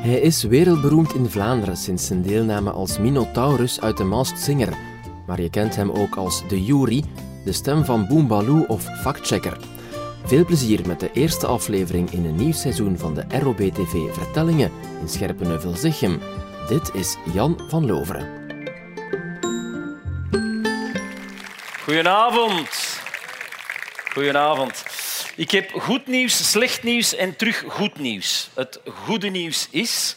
Hij is wereldberoemd in Vlaanderen sinds zijn deelname als Minotaurus uit The Masked Singer. Maar je kent hem ook als de Jury, de stem van Boombaloo of Factchecker. Veel plezier met de eerste aflevering in een nieuw seizoen van de ROB-TV Vertellingen in Scherpenheuvel-Zichem. Dit is Jan van Loveren. Goedenavond. Goedenavond. Ik heb goed nieuws, slecht nieuws en terug goed nieuws. Het goede nieuws is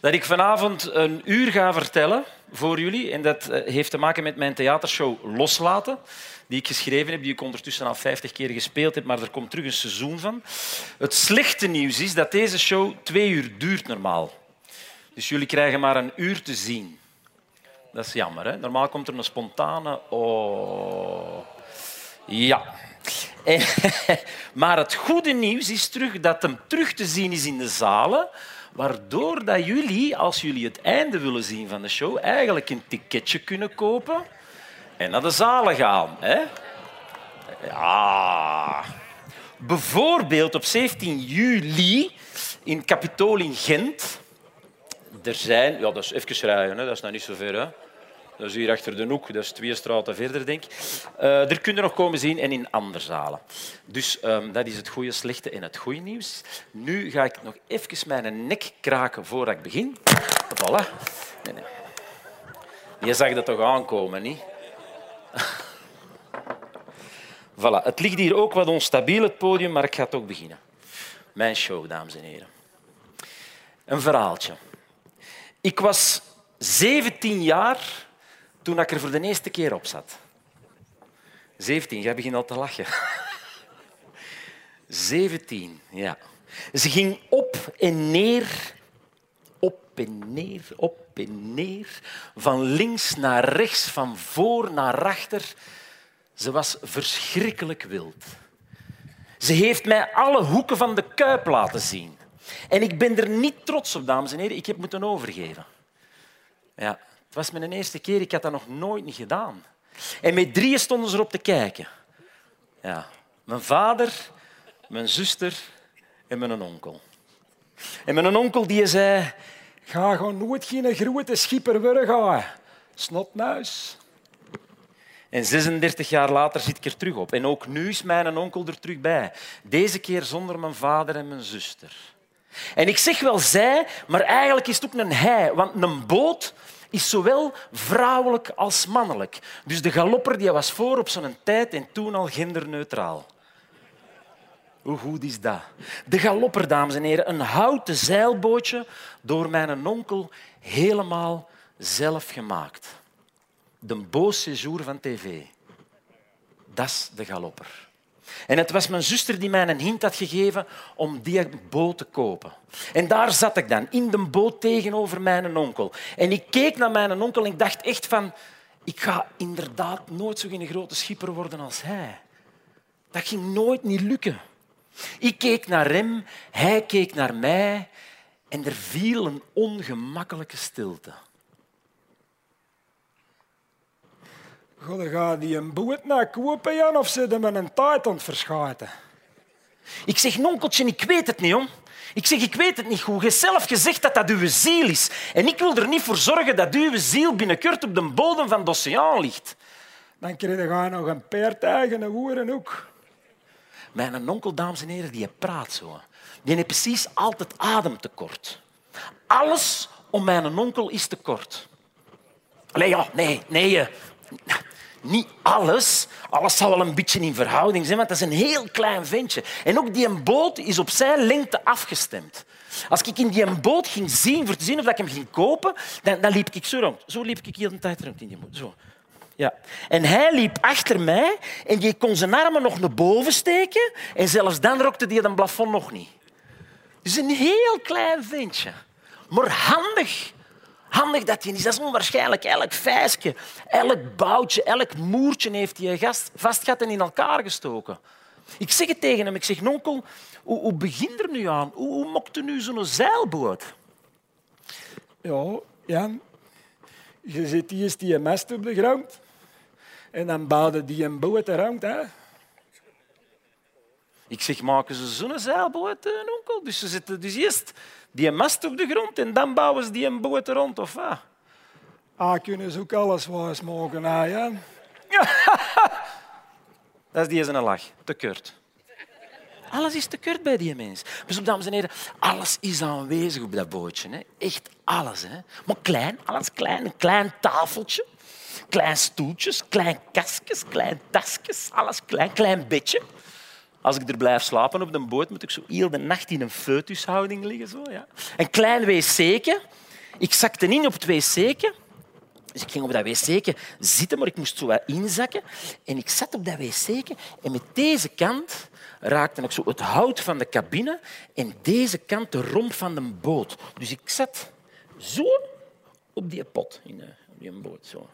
dat ik vanavond een uur ga vertellen voor jullie. En dat eh, heeft te maken met mijn theatershow Loslaten, die ik geschreven heb, die ik ondertussen al 50 keer gespeeld heb, maar er komt terug een seizoen van. Het slechte nieuws is dat deze show twee uur duurt normaal. Dus jullie krijgen maar een uur te zien. Dat is jammer. Hè? Normaal komt er een spontane... Oh. Ja. maar het goede nieuws is terug dat hem terug te zien is in de zalen, waardoor dat jullie, als jullie het einde willen zien van de show, eigenlijk een ticketje kunnen kopen en naar de zalen gaan. Hè? Ja. Bijvoorbeeld op 17 juli in Capitool in Gent. Er zijn... Ja, dat is even rijden, hè? dat is nou niet zo ver. Hè? Dat is hier achter de hoek, dat is twee straten verder, denk ik. Uh, er kunnen nog komen zien en in andere zalen. Dus um, dat is het goede, slechte en het goede nieuws. Nu ga ik nog even mijn nek kraken voordat ik begin. Voilà. Je zag dat toch aankomen, niet? voilà. Het ligt hier ook wat onstabiel, het podium, maar ik ga toch beginnen. Mijn show, dames en heren. Een verhaaltje. Ik was 17 jaar toen ik er voor de eerste keer op zat. 17, jij begint al te lachen. 17, ja. Ze ging op en neer, op en neer, op en neer, van links naar rechts, van voor naar achter. Ze was verschrikkelijk wild. Ze heeft mij alle hoeken van de kuip laten zien. En ik ben er niet trots op, dames en heren. Ik heb moeten overgeven. Ja, het was mijn eerste keer, ik had dat nog nooit niet gedaan. En met drieën stonden ze erop te kijken. Ja. Mijn vader, mijn zuster en mijn onkel. En mijn onkel die zei... Ga gewoon nooit geen grote schipper worden, Snotmuis. En 36 jaar later zit ik er terug op. En ook nu is mijn onkel er terug bij. Deze keer zonder mijn vader en mijn zuster. En ik zeg wel zij, maar eigenlijk is het ook een hij. Want een boot is zowel vrouwelijk als mannelijk. Dus de galopper die was voor op zijn tijd en toen al genderneutraal. Hoe goed is dat? De galopper, dames en heren, een houten zeilbootje door mijn onkel helemaal zelf gemaakt. De beau séjour van tv. Dat is de galopper. En het was mijn zuster die mij een hint had gegeven om die boot te kopen. En daar zat ik dan, in de boot tegenover mijn onkel. En ik keek naar mijn onkel en ik dacht echt van... Ik ga inderdaad nooit zo geen grote schipper worden als hij. Dat ging nooit niet lukken. Ik keek naar hem, hij keek naar mij en er viel een ongemakkelijke stilte. God, ga die een boot naar kopen, Jan, of zitten met een taart aan het verschuiten? Ik zeg, nonkeltje, ik weet het niet, om. Ik zeg, ik weet het niet goed. Je zelf gezegd dat dat uw ziel is. En ik wil er niet voor zorgen dat uw ziel binnenkort op de bodem van de oceaan ligt. Dan krijg je nog een paard eigen hoeren ook. Mijn onkel, dames en heren, die praat zo. Die heeft precies altijd ademtekort. Alles om mijn onkel is tekort. Nee, ja, nee, nee. Niet alles. Alles zal wel een beetje in verhouding zijn, want dat is een heel klein ventje. En ook die boot is op zijn lengte afgestemd. Als ik in die boot ging zien, voor te zien of ik hem ging kopen, dan, dan liep ik zo rond. Zo liep ik heel de tijd rond in die boot. Zo. Ja. En hij liep achter mij en die kon zijn armen nog naar boven steken. En zelfs dan rokte hij het plafond nog niet. Dus een heel klein ventje. Maar handig. Handig dat hij is. Dat is onwaarschijnlijk. Elk vijsje, elk boutje, elk moertje heeft hij gast vastgehad en in elkaar gestoken. Ik zeg het tegen hem. Ik zeg, nonkel, hoe, hoe begint er nu aan? Hoe, hoe mokt nu zo'n zeilboot? Ja, Jan, je zit eerst die mest op de grond en dan bouwde die een boot eruit. Hè? Ik zeg, maken ze zo'n zeilboot, eh, onkel? Dus ze zetten dus eerst die mast op de grond en dan bouwen ze die een boot rond, of wat? Ah, kunnen ze ook alles wijs maken, ah, ja? Dat is die een lach. Te kort. Alles is te kort bij die mens. Dus, dames en heren, alles is aanwezig op dat bootje. Hè. Echt alles. Hè. Maar klein, alles klein. Een klein tafeltje, klein stoeltjes, klein kastjes, klein tasjes. Alles klein, klein bedje. Als ik er blijf slapen op de boot, moet ik zo heel de nacht in een foetushouding liggen. Zo, ja. Een klein wc'tje. Ik zakte in op het wc'tje. Dus ik ging op dat wc zitten, maar ik moest zo wat inzakken. En ik zat op dat wc en met deze kant raakte ik zo het hout van de cabine en deze kant de romp van de boot. Dus ik zat zo op die pot in op die boot. Zo.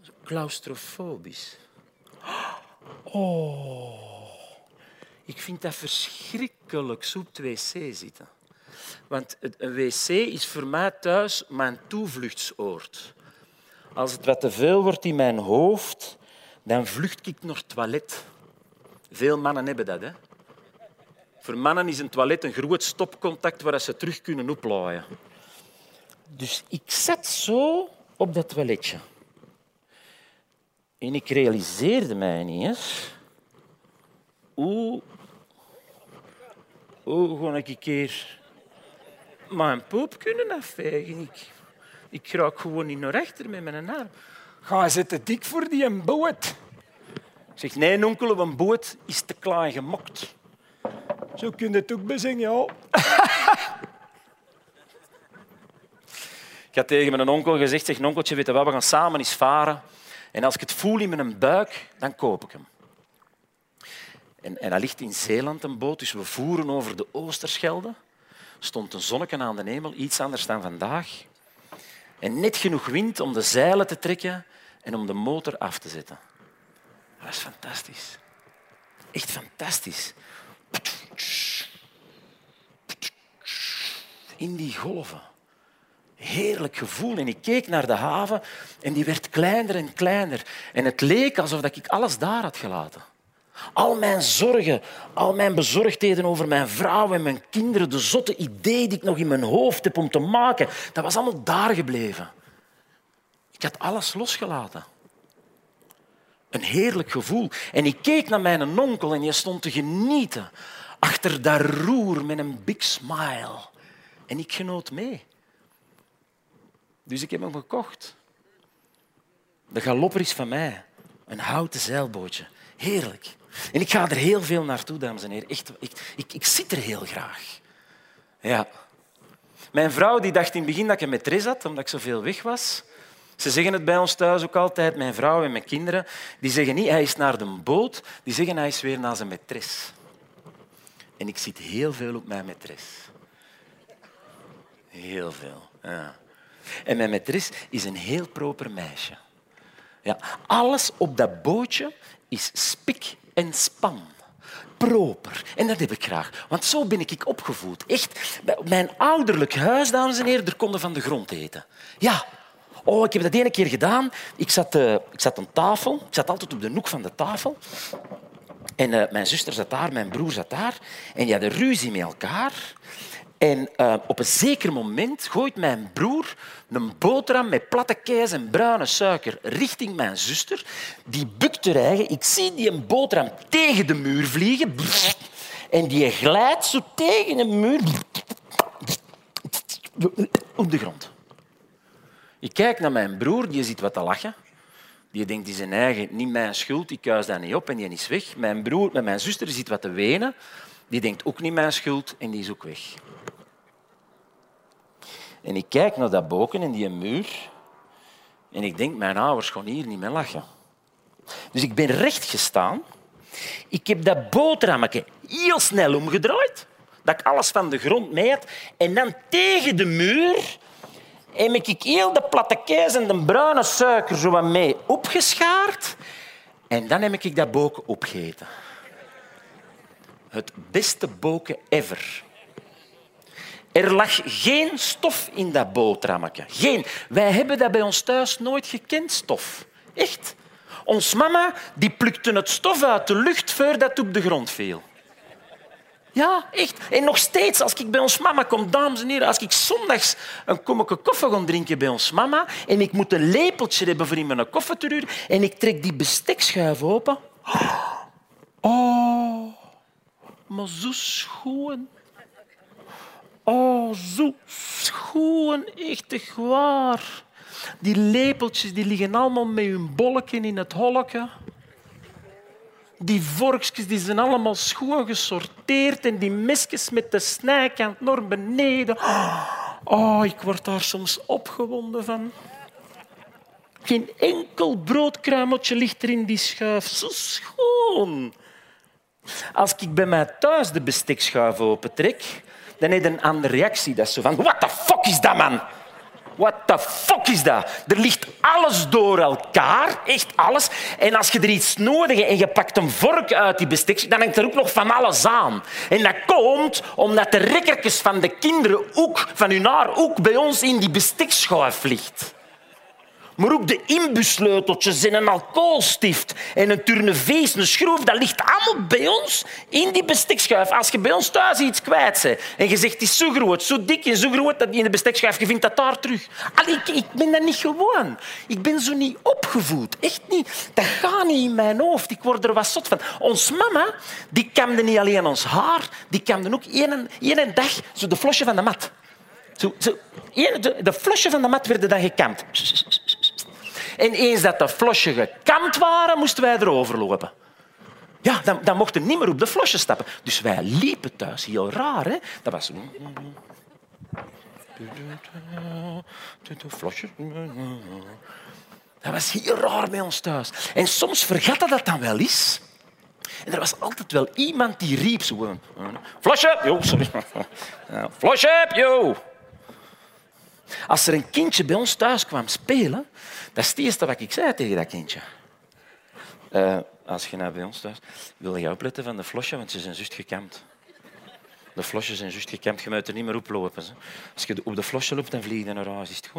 zo claustrofobisch. Oh, ik vind dat verschrikkelijk, zo op het wc zitten. Want een wc is voor mij thuis mijn toevluchtsoord. Als het wat te veel wordt in mijn hoofd, dan vlucht ik naar het toilet. Veel mannen hebben dat. Hè? Voor mannen is een toilet een groot stopcontact waar ze terug kunnen oplaaien. Dus ik zat zo op dat toiletje. En ik realiseerde mij niet eens hoe, hoe gewoon een keer mijn poep kunnen afvegen. Ik, ik raak gewoon niet naar rechter met mijn arm. Ga te dik voor die boot? Ik zeg, nee, onkel, een boot is te klein gemokt. Zo kun je het ook bezingen, ja. ik had tegen mijn onkel gezegd, zeg, onkeltje, weet je wat, we gaan samen eens varen. En als ik het voel in mijn buik, dan koop ik hem. En, dat ligt in Zeeland, een boot, dus we voeren over de Oosterschelde. Stond een zonnetje aan de hemel, iets anders dan vandaag. En net genoeg wind om de zeilen te trekken en om de motor af te zetten. Dat was fantastisch. Echt fantastisch. In die golven. Heerlijk gevoel. En ik keek naar de haven en die werd kleiner en kleiner. En het leek alsof ik alles daar had gelaten. Al mijn zorgen, al mijn bezorgdheden over mijn vrouw en mijn kinderen, de zotte ideeën die ik nog in mijn hoofd heb om te maken, dat was allemaal daar gebleven. Ik had alles losgelaten. Een heerlijk gevoel. En ik keek naar mijn onkel en je stond te genieten achter dat roer met een big smile. En ik genoot mee. Dus ik heb hem gekocht. De galopper is van mij. Een houten zeilbootje. Heerlijk. En ik ga er heel veel naartoe, dames en heren. Echt, ik, ik, ik zit er heel graag. Ja. Mijn vrouw die dacht in het begin dat ik een maîtresse had, omdat ik zoveel weg was. Ze zeggen het bij ons thuis ook altijd, mijn vrouw en mijn kinderen. Die zeggen niet hij is naar de boot, die zeggen hij is weer naar zijn maîtresse. En ik zit heel veel op mijn maîtresse. Heel veel. Ja. En mijn maîtresse is een heel proper meisje. Ja, alles op dat bootje is spik en span. Proper. En dat heb ik graag. Want zo ben ik opgevoed. Echt, mijn ouderlijk huis, dames en heren, er konden van de grond eten. Ja. Oh, ik heb dat ene keer gedaan. Ik zat, uh, ik zat aan tafel. Ik zat altijd op de hoek van de tafel. En uh, mijn zuster zat daar, mijn broer zat daar. En die hadden ruzie met elkaar. En uh, op een zeker moment gooit mijn broer een boterham met platte kaas en bruine suiker richting mijn zuster. Die bukt er eigen. Ik zie die een boterham tegen de muur vliegen. En die glijdt zo tegen de muur op de grond. Ik kijk naar mijn broer, die zit wat te lachen. Die denkt, die zijn eigen, niet mijn schuld, ik kuis dat niet op en die is weg. Mijn broer met mijn zuster zit wat te wenen. Die denkt ook niet mijn schuld en die is ook weg. En ik kijk naar dat boken en die muur en ik denk, mijn ouders gaan hier niet meer lachen. Dus ik ben recht gestaan. Ik heb dat boterhammetje heel snel omgedraaid, dat ik alles van de grond mee had. En dan tegen de muur heb ik heel de platte kaas en de bruine suiker zo wat mee opgeschaard. En dan heb ik dat boken opgegeten. Het beste boken ever. Er lag geen stof in dat boterhammetje. Geen. Wij hebben dat bij ons thuis nooit gekend, stof. Echt. Ons mama die plukte het stof uit de lucht voordat het op de grond viel. Ja, echt. En nog steeds, als ik bij ons mama kom, dames en heren, als ik zondags een kommetje koffie ga drinken bij ons mama en ik moet een lepeltje hebben voor in mijn koffie te en ik trek die bestekschuif open. Oh, maar zo. Oh, zo schoon, echt waar. Die lepeltjes die liggen allemaal met hun bolken in het holletje. Die vorkjes die zijn allemaal schoon gesorteerd en die mesjes met de snijkant naar beneden. Oh, ik word daar soms opgewonden van. Geen enkel broodkruimeltje ligt er in die schuif. Zo schoon. Als ik bij mij thuis de bestekschuif opentrek, dan heb je een andere reactie. Dat zo van, what the fuck is dat, man? What the fuck is dat? Er ligt alles door elkaar, echt alles. En als je er iets nodig hebt en je pakt een vork uit die bestek, dan hangt er ook nog van alles aan. En dat komt omdat de rekkertjes van de kinderen ook, van hun haar ook bij ons in die bestekschuif ligt. Maar ook de inbussleuteltjes en een alcoholstift en een turnevees, een schroef, dat ligt allemaal bij ons in die bestekschuif. Als je bij ons thuis iets kwijt bent en je zegt het is zo groot, zo dik en zo groot dat in de bestekschuif, je vindt dat daar terug. Allee, ik, ik ben dat niet gewoon. Ik ben zo niet opgevoed. Echt niet. Dat gaat niet in mijn hoofd. Ik word er wat zot van. Ons mama, die kamde niet alleen ons haar, die kamde ook één, één dag zo de flosje van de mat. Zo, zo, de, de flosje van de mat werden dan gekamd. En eens dat de flosje gekamd waren, moesten wij erover lopen. Ja, dan, dan mochten niet meer op de flosje stappen. Dus wij liepen thuis. Heel raar, hè? Dat was... Flosje. Dat was heel raar bij ons thuis. En soms vergat dat dan wel eens. En er was altijd wel iemand die riep zo... Flosje! Jo, sorry. Flosje! Jo! Als er een kindje bij ons thuis kwam spelen, dat is het eerste wat ik zei tegen dat kindje. Uh, als je naar bij ons thuis wil je opletten van de flosje, want ze zijn juist gekamd. De flosjes zijn juist gekamd, je moet er niet meer oplopen. Als je op de flosje loopt, dan vlieg je naar huis, is het?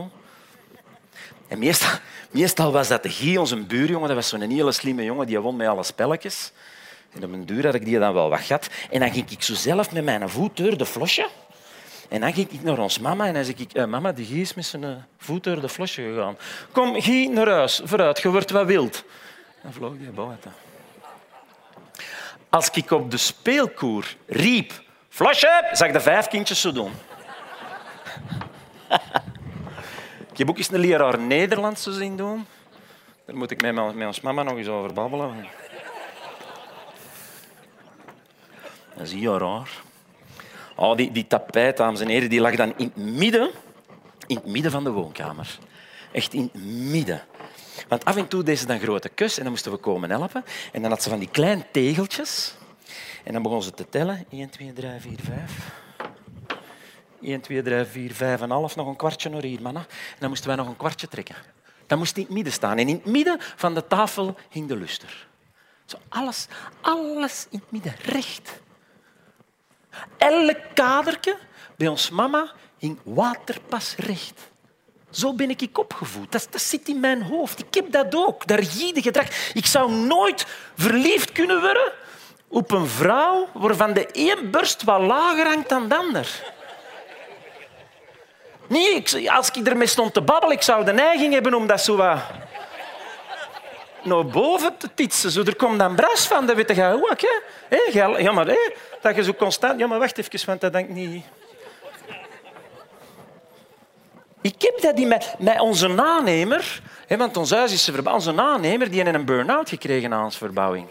En meestal, meestal was dat de Guy, onze buurjongen, dat was zo'n hele slimme jongen, die won met alle spelletjes. En op een duur had ik die dan wel wat gehad. En dan ging ik zo zelf met mijn voet door de flosje. En dan ging ik naar ons mama en dan zei ik, eh, mama, die Guy is met zijn uh, voet door de flosje gegaan. Kom, Guy, naar huis, vooruit, je wordt wat wild. Dan vloog die buiten. Als ik op de speelkoer riep, flosje, zag de vijf kindjes zo doen. ik heb een leraar Nederlands zien doen. Daar moet ik met, met ons mama nog eens over babbelen. Dat is heel raar. Oh, die, die tapijt, dames en heren, die lag dan in het midden, in het midden van de woonkamer. Echt in het midden. Want af en toe deed ze dan grote kus en dan moesten we komen helpen. En dan had ze van die kleine tegeltjes. En dan begon ze te tellen. 1, 2, 3, 4, 5. 1, 2, 3, 4, 5 en half. Nog een kwartje naar hier, mannen. En dan moesten wij nog een kwartje trekken. Dat moest in het midden staan. En in het midden van de tafel hing de luster. Zo alles, alles in het midden, recht. Elk kadertje bij ons mama hing waterpasrecht. Zo ben ik opgevoed. Dat, zit in mijn hoofd. Ik heb dat ook, dat rigide gedrag. Ik zou nooit verliefd kunnen worden op een vrouw waarvan de één borst wat lager hangt dan de ander. Nee, als ik ermee stond te babbelen, ik zou de neiging hebben om dat zo naar boven te titsen. Zo, er komt dan bras van, dat weet je ook. Hè? Ja, maar dat je zo constant... Ja, maar wacht even, want dat denk ik niet... Ik heb dat die met, met onze nanemer... Hè, want ons huis is verbouwd. Onze nanemer die heeft een burn-out gekregen aan onze verbouwing.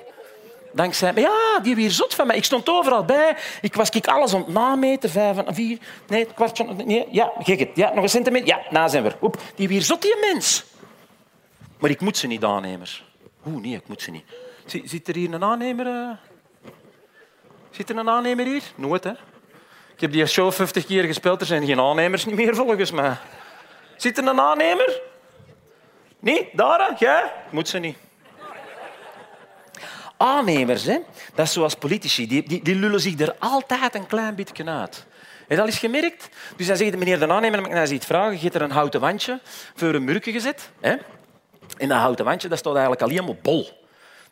Dankzij... Ja, die weer zot van mij. Ik stond overal bij. Ik was ik alles het nameten. Vijf, vier... Nee, kwartje... Nee, ja, gek het. Ja, nog een centimeter. Ja, na zijn we. Oep, die weer zot, die mens. Maar ik moet ze niet, aannemers. Oeh, nee, ik moet ze niet. Zit er hier een aannemer? Uh... Zit er een aannemer hier? Nooit, hè? Ik heb die show 50 keer gespeeld. Er zijn geen aannemers niet meer, volgens mij. Zit er een aannemer? Nee? Daar? Jij? Moet ze niet. Aannemers, hè? dat is zoals politici. Die, die, die lullen zich er altijd een klein beetje uit. Heb dat eens gemerkt? Dus dan zegt meneer de aannemer, mag ik iets vragen. Je hebt er een houten wandje voor een murken gezet. Hè? In dat houten wandje dat staat eigenlijk alleen maar bol.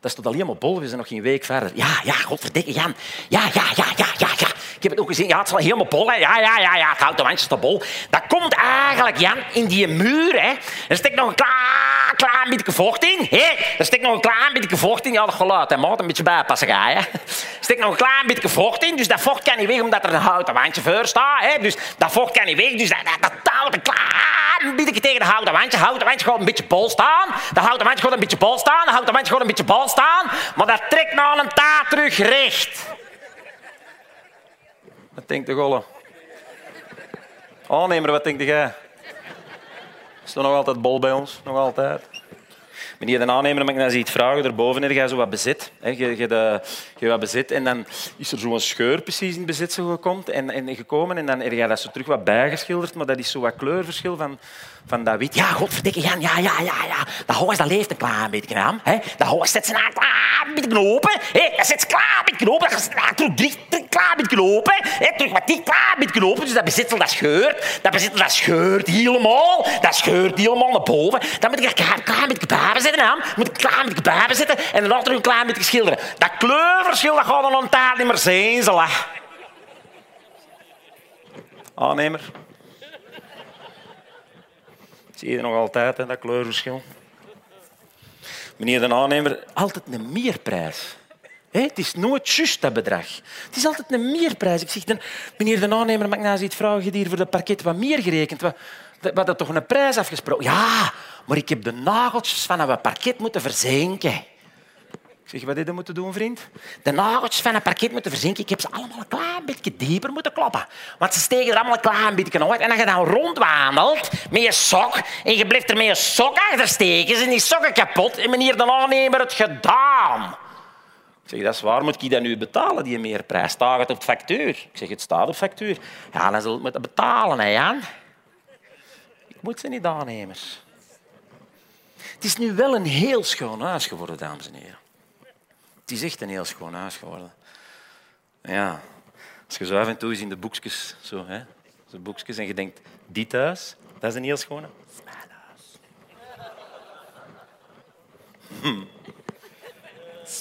Dat is tot al helemaal bol. We zijn nog geen week verder. Ja, ja, godverdikke Jan. Ja, ja, ja, ja, ja, ja. Ik heb het ook gezien. Ja, het is al helemaal bol. Hè. Ja, ja, ja, ja. Het houten wandje is bol. Dat komt eigenlijk, Jan, in die muur. Hè. Er steekt nog een klein, klein beetje vocht in. Hè. Er steekt nog een klein beetje vocht in. Ja, dat geluid. Hè. Moet een beetje bijpassen. Ga, hè. Er steekt nog een klein beetje vocht in. Dus dat vocht kan niet weg, omdat er een houten wandje voor staat. Hè. Dus dat vocht kan niet weg. Dus dat, dat, dat touwt een klein beetje tegen de houten wandje. houten wandje gaat een beetje bol staan. De houten wandje gaat een beetje bol staan. De houten wandje gaat een beetje bol staan. Maar dat trekt na een taart terug recht. Wat denkt de golle? Aannemer, wat denkt jij? Is er nog altijd bol bij ons? Nog altijd? Meneer de aannemer, mag ik nou iets vragen? Daarboven heb je zo wat bezit. Je, je, je, je wat bezit en dan is er zo'n scheur precies in bezit gekomen en, en gekomen. En dan heb je dat zo terug wat bijgeschilderd, maar dat is zo wat kleurverschil van, van dat wit. Ja, godverdikke Jan, ja, ja, ja, ja. Dat huis dat leeft een klein beetje aan. Hè? Dat huis zet ze een klein beetje open. Hè? Dat zet ze klaar beetje open. Dat gaat terug drie, drie klein beetje open. Hè? Terug wat die klaar beetje open. Dus dat bezitsel dat scheurt. Dat bezitsel dat scheurt helemaal. Dat scheurt helemaal naar boven. Dan moet ik een klein beetje bij zetten. Aan. Moet ik klein beetje bij zetten. En dan achter een klein beetje schilderen. Dat kleurverschil dat gaat dan een taart niet meer zijn. Aannemer. Zie je nog altijd, hè, dat kleurverschil? Meneer de aannemer, altijd een meerprijs. het is nooit juist, dat bedrag. Het is altijd een meerprijs. Ik zeg, dan, meneer de aannemer, mag ik nou iets vragen hier voor de parket wat meer gerekend? We, we hadden toch een prijs afgesproken? Ja, maar ik heb de nageltjes van een parket moeten verzinken. Zeg, wat heb je moeten doen, vriend? De nageltjes van een parket moeten verzinken. Ik heb ze allemaal een klein beetje dieper moeten kloppen. Want ze steken er allemaal een klein beetje uit. En als je dan rondwandelt met je sok en je blijft er met je sok achter steken, zijn die sokken kapot en meneer de aannemer het gedaan. Ik zeg, dat is waar. Moet ik dat nu betalen, die meerprijs? Staat het op factuur? Ik zeg, het staat op factuur. Ja, dan zul je moeten betalen, hè, Jan. Ik moet ze niet aannemers. Het is nu wel een heel schoon huis geworden, dames en heren. Het is echt een heel schoon huis geworden. Ja, als je zo af en toe eens in de boekjes, zo, hè, zo boekjes en je denkt, dit huis, dat is een heel schone.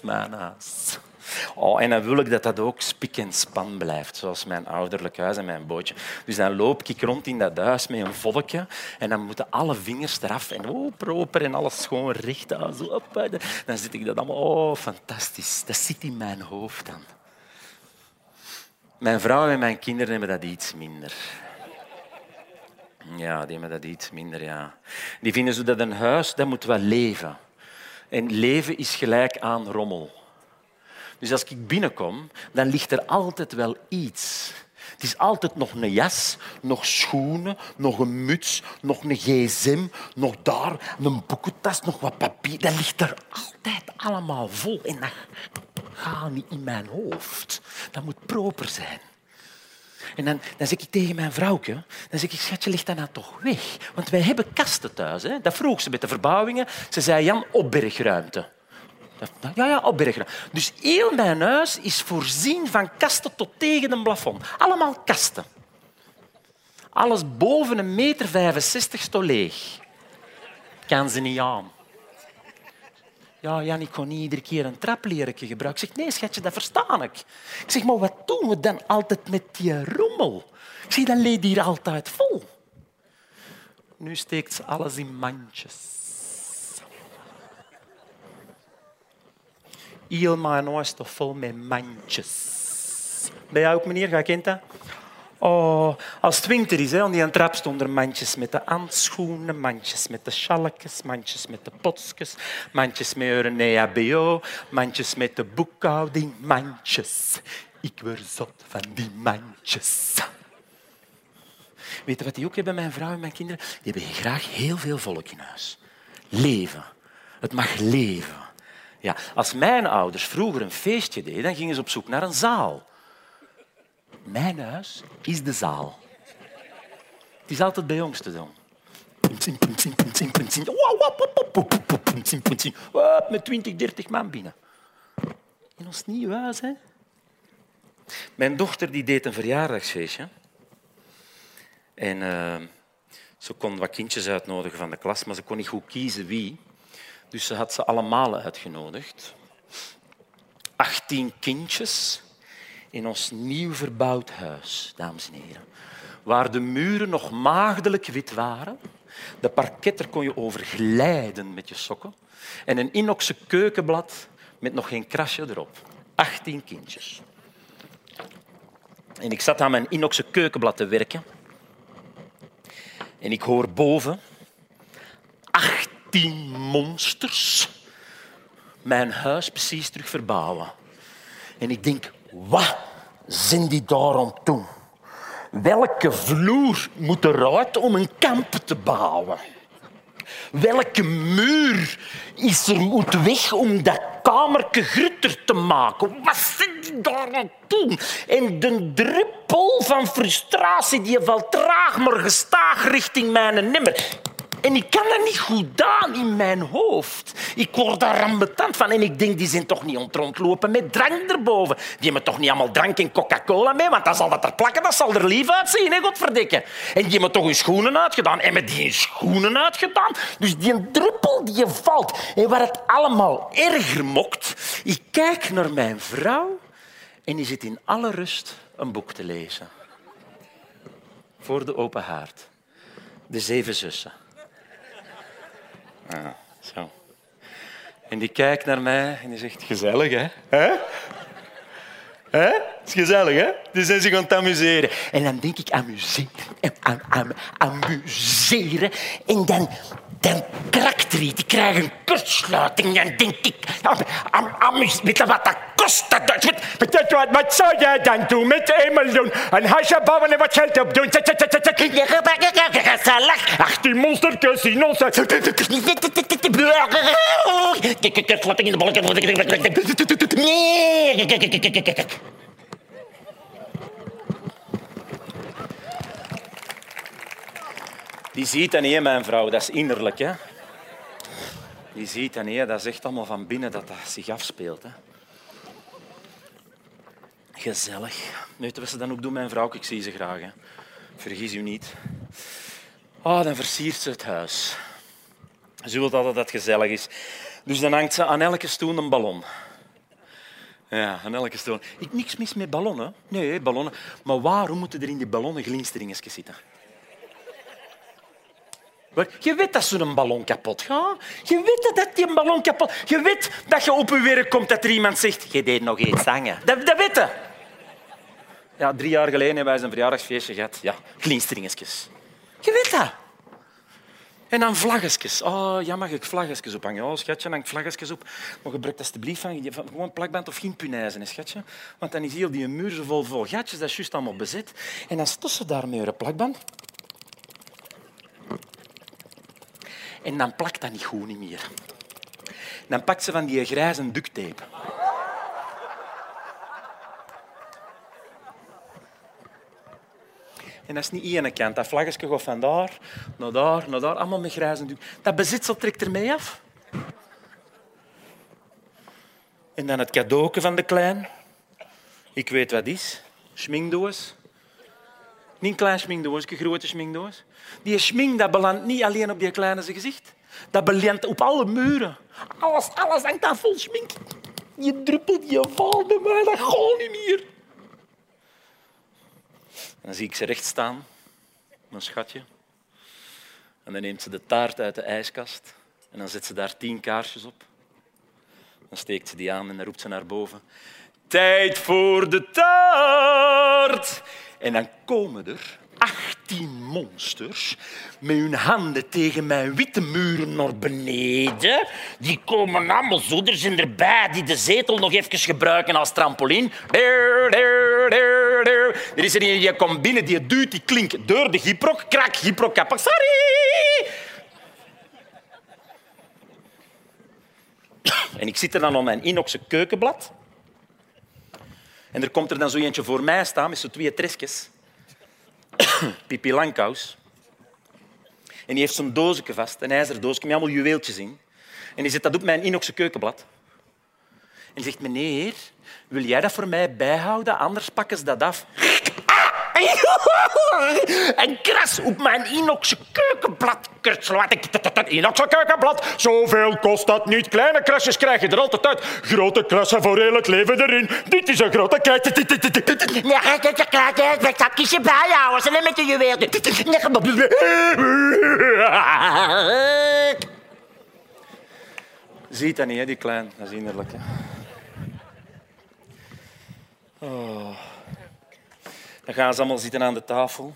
Dat is Oh, en dan wil ik dat dat ook spik en span blijft, zoals mijn ouderlijk huis en mijn bootje. Dus dan loop ik rond in dat huis met een volkje en dan moeten alle vingers eraf en oh, proper en alles schoon recht. Zo, dan zit ik dat allemaal, oh, fantastisch. Dat zit in mijn hoofd dan. Mijn vrouw en mijn kinderen hebben dat iets minder. Ja, die hebben dat iets minder, ja. Die vinden zo dat een huis, dat moet wel leven. En leven is gelijk aan rommel. Dus als ik binnenkom, dan ligt er altijd wel iets. Het is altijd nog een jas, nog schoenen, nog een muts, nog een gsm, nog daar een boekentas, nog wat papier. Dat ligt er altijd allemaal vol. En dat gaat niet in mijn hoofd. Dat moet proper zijn. En dan, dan zeg ik tegen mijn vrouwtje, dan zeg ik, schatje, ligt dat nou toch weg? Want wij hebben kasten thuis. Hè? Dat vroeg ze met de verbouwingen. Ze zei, Jan, opbergruimte. Ja, ja, opbergen. Dus heel mijn huis is voorzien van kasten tot tegen een plafond. Allemaal kasten. Alles boven een meter 65 sto leeg. Kan ze niet aan. Ja, Jan, ik kon niet iedere keer een trapleretje gebruiken. Ik zeg, nee, schatje, dat versta ik. Ik zeg, maar wat doen we dan altijd met die rommel? Ik zeg, dan leed hier altijd vol. Nu steekt ze alles in mandjes. Mijn huis toch vol met mandjes. Ben jij ook, meneer? Ga kent dat? Oh, als het winter is, hè, aan die trap stonden mandjes met de handschoenen, mandjes met de schalkjes, mandjes met de potjes, mandjes met een EHBO, mandjes met de boekhouding, mandjes. Ik word zot van die mandjes. Weet je wat die ook hebben, mijn vrouw en mijn kinderen? Die hebben graag heel veel volk in huis. Leven. Het mag leven. Ja, als mijn ouders vroeger een feestje deden, dan gingen ze op zoek naar een zaal. Mijn huis is de zaal. Het is altijd bij ons te doen. Met 20, 30 man binnen. In ons nieuw huis, hè? Mijn dochter die deed een verjaardagsfeestje. En uh, ze kon wat kindjes uitnodigen van de klas, maar ze kon niet goed kiezen wie. Dus ze had ze allemaal uitgenodigd. 18 kindjes in ons nieuw verbouwd huis, dames en heren. Waar de muren nog maagdelijk wit waren. De parketter kon je over glijden met je sokken. En een inoxe keukenblad met nog geen krasje erop. 18 kindjes. En ik zat aan mijn inoxe keukenblad te werken. En ik hoor boven 18 monsters mijn huis precies terug verbouwen. En ik denk, wat zijn die daar aan doen? Welke vloer moet eruit om een kamp te bouwen? Welke muur is er moet weg om dat kamerke grutter te maken? Wat zijn die daar aan doen? En de druppel van frustratie die valt traag maar gestaag richting mijn nimmer. En ik kan dat niet goed aan in mijn hoofd. Ik word daar ambetant van. En ik denk, die zijn toch niet ont- rondlopen met drank erboven. Die hebben toch niet allemaal drank en Coca-Cola mee, want dan zal dat er plakken, dat zal er lief uitzien, hè, godverdikke. En die hebben toch hun schoenen uitgedaan. En met die hun schoenen uitgedaan. Dus die druppel die valt. En waar het allemaal erger mokt, ik kijk naar mijn vrouw en die zit in alle rust een boek te lezen. Voor de open haard. De zeven zussen. Ah, zo. En die kijkt naar mij en die zegt, gezellig, hè? Hè? Hè? Het is gezellig, hè? Die zijn zich aan het amuseren. En dan denk ik, amuseren, eh, am- am- amuseren. En dan, dan krakt er iets. Ik krijg een kortsluiting. Dan denk ik, am, am, amus- weet je wat dat kost? Dat, dat, wat, Wat, zou jij dan doen met 1 miljoen? Een huisje bouwen en wat geld op doen? Zet, zet, zet, zet, zet. gezellig. Ach, die monstertjes in ons... Slotting in de bolletjes. Nee. Die ziet dat niet, mijn vrouw. Dat is innerlijk. Hè. Die ziet dat niet. Dat is echt allemaal van binnen dat dat zich afspeelt. Hè. Gezellig. Weet je wat ze dan ook doen, mijn vrouw? Ik zie ze graag. Hè. Vergis u niet. Ah, dan versiert ze het huis. Ze wil dat het gezellig is. Dus dan hangt ze aan elke stoel een ballon. Ja, aan elke stoel. Ik niks mis met ballonnen. Nee, ballonnen. Maar waarom moeten er in die ballonnen glinsteringetjes zitten? Je weet dat zo'n ballon kapot gaat. Je weet dat die een ballon kapot... Je weet dat je op je werk komt dat er iemand zegt... Je deed nog iets zangen. Dat, dat weet je. Ja, drie jaar geleden hebben wij zijn verjaardagsfeestje gehad. Ja, glinsteringetjes. Je weet dat. En dan vlaggetjes. Oh, ja, mag ik vlaggetjes ophangen? Oh, schatje, hang vlaggetjes op. Maar gebruik alsjeblieft van, van gewoon plakband of geen punaizen, schatje. Want dan is heel die muur zo vol, vol gatjes, dat is juist allemaal bezet. En dan stoot ze daarmee een plakband. En dan plakt dat niet goed niet meer. Dan pakt ze van die grijze ducttape. En dat is niet één kant. Dat vlaggetje gaat van daar naar daar, naar daar, allemaal met grijze doek. Dat bezitsel trekt er mee af. En dan het cadeauke van de klein. Ik weet wat is. Schminkdoos. Niet een klein schminkdoos, een grote schminkdoos. Die schmink dat belandt niet alleen op die kleine gezicht. Dat belandt op alle muren. Alles, alles hangt daar vol schmink. Je druppel, die valt bij mij, dat gaat niet meer. Dan zie ik ze recht staan, mijn schatje. En dan neemt ze de taart uit de ijskast en dan zet ze daar tien kaarsjes op. Dan steekt ze die aan en dan roept ze naar boven. Tijd voor de taart! En dan komen er 18 monsters met hun handen tegen mijn witte muren naar beneden. Die komen allemaal zo. Er zijn erbij die de zetel nog even gebruiken als trampoline. Er is er een die komt binnen, die duwt die klink door de gyprok. Krak, gyprok kapot. Sorry! En ik zit er dan op mijn inoxe keukenblad. En er komt er dan zo eentje voor mij staan met zo'n twee tresjes. Pipi Langkous. En die heeft zo'n doosje vast, een ijzeren doosje met allemaal juweeltjes in. En die zet dat op mijn inoxe keukenblad. En zegt, meneer, wil jij dat voor mij bijhouden? Anders pakken ze dat af. Ah, En kras op mijn inoxe keukenblad. Kurtselaat. Inoxe keukenblad. Zoveel kost dat niet. Kleine krasjes krijg je er altijd uit. Grote krassen voor heel het leven erin. Dit is een grote krijt. Ja, kijk, kijk, kijk, kijk, met zakjes erbij houden. Ze met je juweel. Ziet dat niet, hè, die klein. Dat is innerlijk. Hè. Oh. Dan gaan ze allemaal zitten aan de tafel.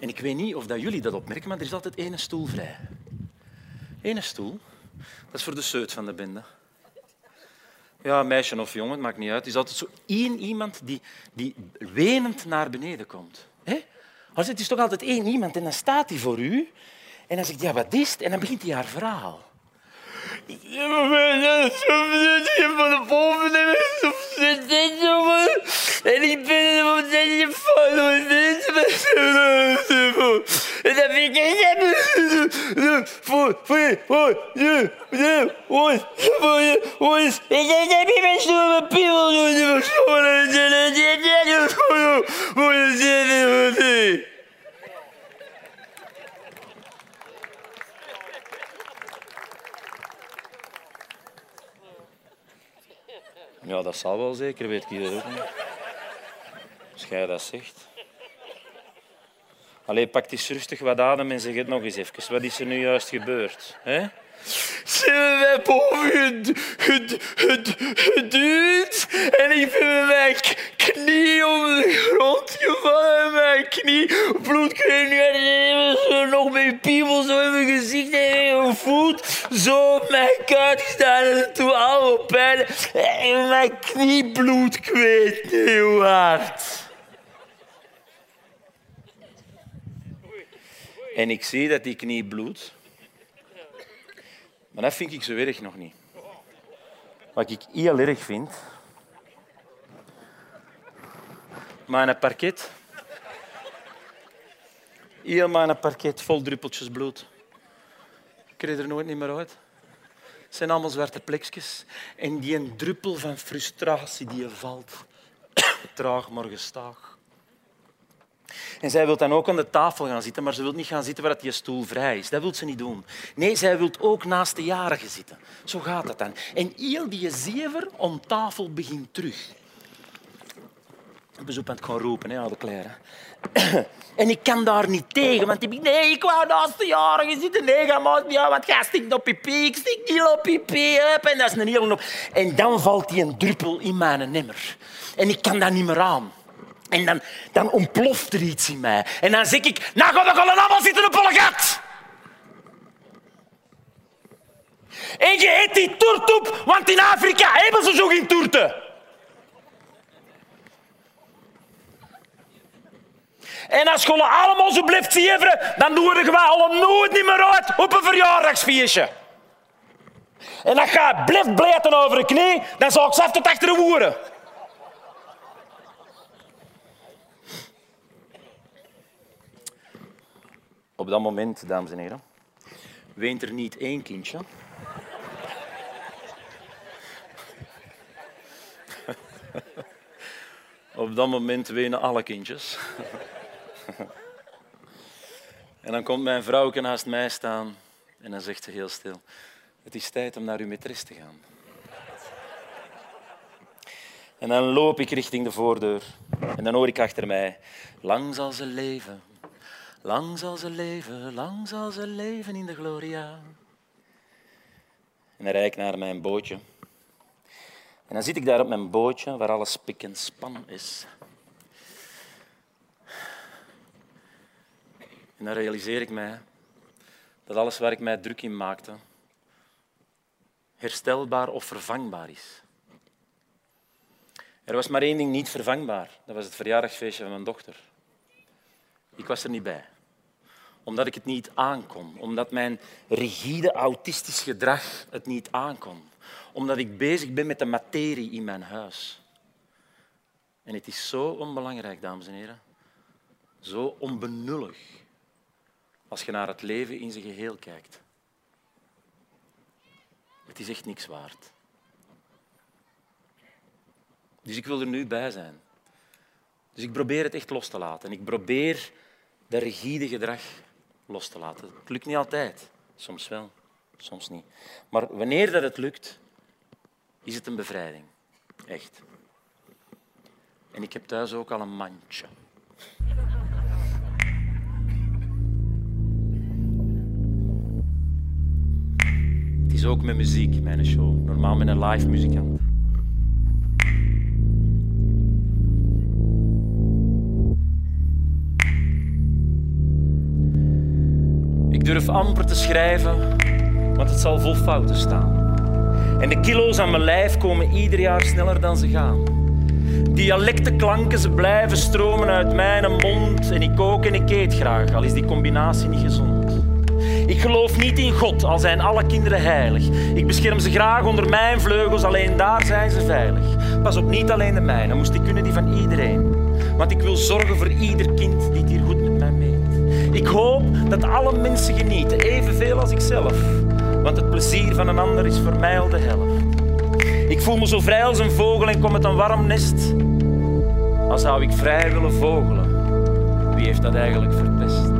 En ik weet niet of dat jullie dat opmerken, maar er is altijd één stoel vrij. Eén stoel. Dat is voor de seut van de bende. Ja, meisje of jongen, het maakt niet uit. Er is altijd zo één iemand die, die wenend naar beneden komt. Hè? Als het is toch altijd één iemand en dan staat hij voor u en dan zegt ja, wat is het? En dan begint hij haar verhaal. van de boven en ik ben op deze foto en dan vind ik voor voor voor je voor je en heb je en heb je voor je Ja, dat zal wel zeker, weet ik dat ook niet. Jij dat zegt. Allee, pak eens rustig wat adem en zeg het nog eens even. Wat is er nu juist gebeurd? Hè? Ze mij boven geduwd en ik ben mijn knie op de grond gevallen. Mijn knie bloedkreeg en zo nog mijn piemel zo in mijn gezicht en mijn voet zo op mijn kuit gestaan en toen alle pijn en mijn knie bloed kwijt heel hard. En ik zie dat die knie bloedt. Maar dat vind ik zo erg nog niet. Wat ik heel erg vind... Mijn parket. Heel mijn parket vol druppeltjes bloed. Ik kreeg er nooit niet meer uit. Het zijn allemaal zwarte plekjes. En die een druppel van frustratie die je valt. Traag, maar gestaag. En zij wil dan ook aan de tafel gaan zitten, maar ze wil niet gaan zitten waar die stoel vrij is. Dat wil ze niet doen. Nee, zij wil ook naast de jarige zitten. Zo gaat dat dan. En heel die zever om tafel begint terug. Zo aan het gaan roepen, hè, de kleren. En ik kan daar niet tegen, want ik nee, ik wou naast de jarige zitten. Nee, ga maar, want jij stikt op pipi, ik stik niet op pipi. En dat is een hele. En dan valt die een druppel in mijn nimmer. En ik kan dat niet meer aan. En dan, dan ontploft er iets in mij. En dan zeg ik, nou ga ik allemaal zitten op een gat. En je eet die toert op, want in Afrika hebben ze zo geen toerten. En als je allemaal zo blijft zeven, dan doen we gewoon nooit niet meer uit op een verjaardagsfeestje. En als je blijft blijten over de knie, dan zal ik zelf tot achter de woorden. Op dat moment, dames en heren, weent er niet één kindje. Op dat moment wenen alle kindjes. En dan komt mijn vrouw naast mij staan en dan zegt ze heel stil: Het is tijd om naar uw maîtresse te gaan. En dan loop ik richting de voordeur en dan hoor ik achter mij: Lang zal ze leven, Lang zal ze leven, lang zal ze leven in de gloria. En dan rijd ik naar mijn bootje. En dan zit ik daar op mijn bootje, waar alles pik en span is. En dan realiseer ik mij dat alles waar ik mij druk in maakte, herstelbaar of vervangbaar is. Er was maar één ding niet vervangbaar. Dat was het verjaardagsfeestje van mijn dochter. Ik was er niet bij omdat ik het niet aankon. Omdat mijn rigide autistisch gedrag het niet aankon. Omdat ik bezig ben met de materie in mijn huis. En het is zo onbelangrijk, dames en heren. Zo onbenullig. Als je naar het leven in zijn geheel kijkt. Het is echt niks waard. Dus ik wil er nu bij zijn. Dus ik probeer het echt los te laten. Ik probeer dat rigide gedrag los te laten. Het lukt niet altijd. Soms wel, soms niet. Maar wanneer dat het lukt, is het een bevrijding. Echt. En ik heb thuis ook al een mandje. Het is ook met muziek, mijn show. Normaal met een live muzikant. Durf amper te schrijven, want het zal vol fouten staan. En de kilo's aan mijn lijf komen ieder jaar sneller dan ze gaan. Dialectenklanken, ze blijven stromen uit mijn mond. En ik kook en ik eet graag, al is die combinatie niet gezond. Ik geloof niet in God, al zijn alle kinderen heilig. Ik bescherm ze graag onder mijn vleugels, alleen daar zijn ze veilig. Pas op, niet alleen de mijne, moest ik kunnen die van iedereen. Want ik wil zorgen voor ieder kind die het hier goed. Ik hoop dat alle mensen genieten, evenveel als ikzelf. Want het plezier van een ander is voor mij al de helft. Ik voel me zo vrij als een vogel en kom uit een warm nest. Al zou ik vrij willen vogelen, wie heeft dat eigenlijk verpest?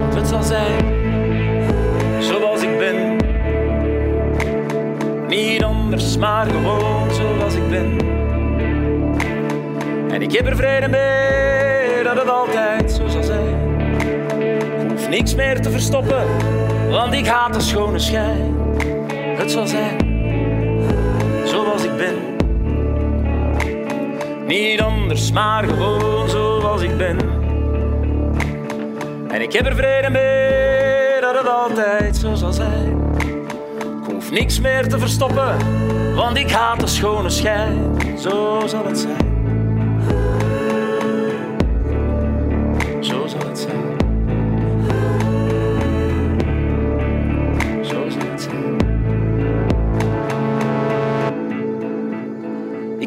Want het zal zijn zoals ik ben. Niet anders, maar gewoon zoals ik ben. En ik heb er vrede mee dat het altijd zo zal zijn. Ik hoef niks meer te verstoppen, want ik haat de schone schijn. Het zal zijn zoals ik ben. Niet anders, maar gewoon zoals ik ben. En ik heb er vrede mee dat het altijd zo zal zijn. Ik hoef niks meer te verstoppen, want ik haat de schone schijn. Zo zal het zijn.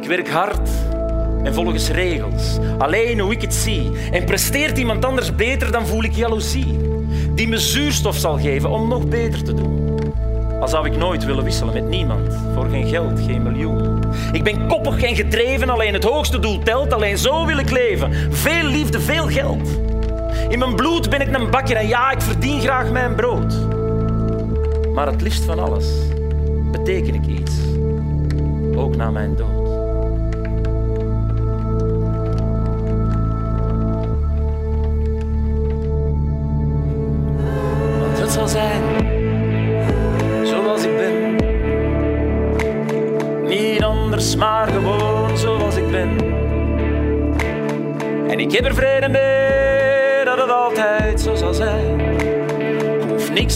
Werk hard en volgens regels. Alleen hoe ik het zie. En presteert iemand anders beter, dan voel ik jaloezie. Die me zuurstof zal geven om nog beter te doen. Al zou ik nooit willen wisselen met niemand. Voor geen geld, geen miljoen. Ik ben koppig en gedreven, alleen het hoogste doel telt. Alleen zo wil ik leven. Veel liefde, veel geld. In mijn bloed ben ik een bakker en ja, ik verdien graag mijn brood. Maar het liefst van alles beteken ik iets. Ook na mijn dood.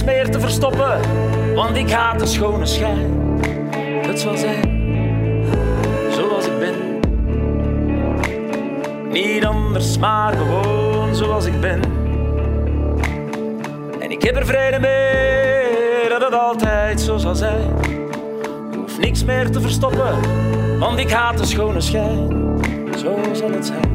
Meer te verstoppen, want ik haat de schone schijn. Het zal zijn zoals ik ben. Niet anders, maar gewoon zoals ik ben. En ik heb er vrede mee dat het altijd zo zal zijn. Ik hoef niks meer te verstoppen, want ik haat de schone schijn. Zo zal het zijn.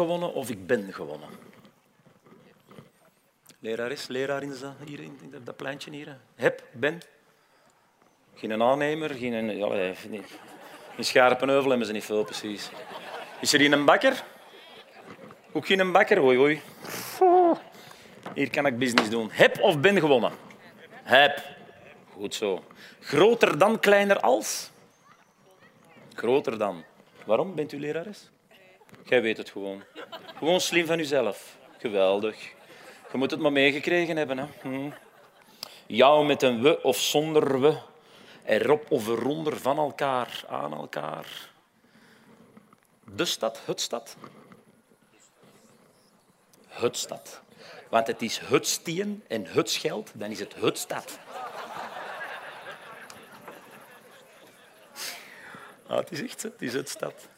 Gewonnen of ik ben gewonnen. Lerares, leraar in, dat- hier in, dat pleintje hier. Heb, ben. Geen aannemer, geen... Ja, nee, in Schaarpenheuvel hebben ze niet veel, precies. Is er hier een bakker? Ook geen bakker? Oei, oei. Hier kan ik business doen. Heb of ben gewonnen? Heb. Goed zo. Groter dan, kleiner als? Groter dan. Waarom bent u lerares? Jij weet het gewoon. Gewoon slim van uzelf. Geweldig. Je moet het maar meegekregen hebben. Hè. Hm. Jou met een we of zonder we. Erop of eronder van elkaar, aan elkaar. De stad, het stad. Het stad. Want het is het stien en het scheld, dan is het het stad. Ah, het is echt, het is het stad.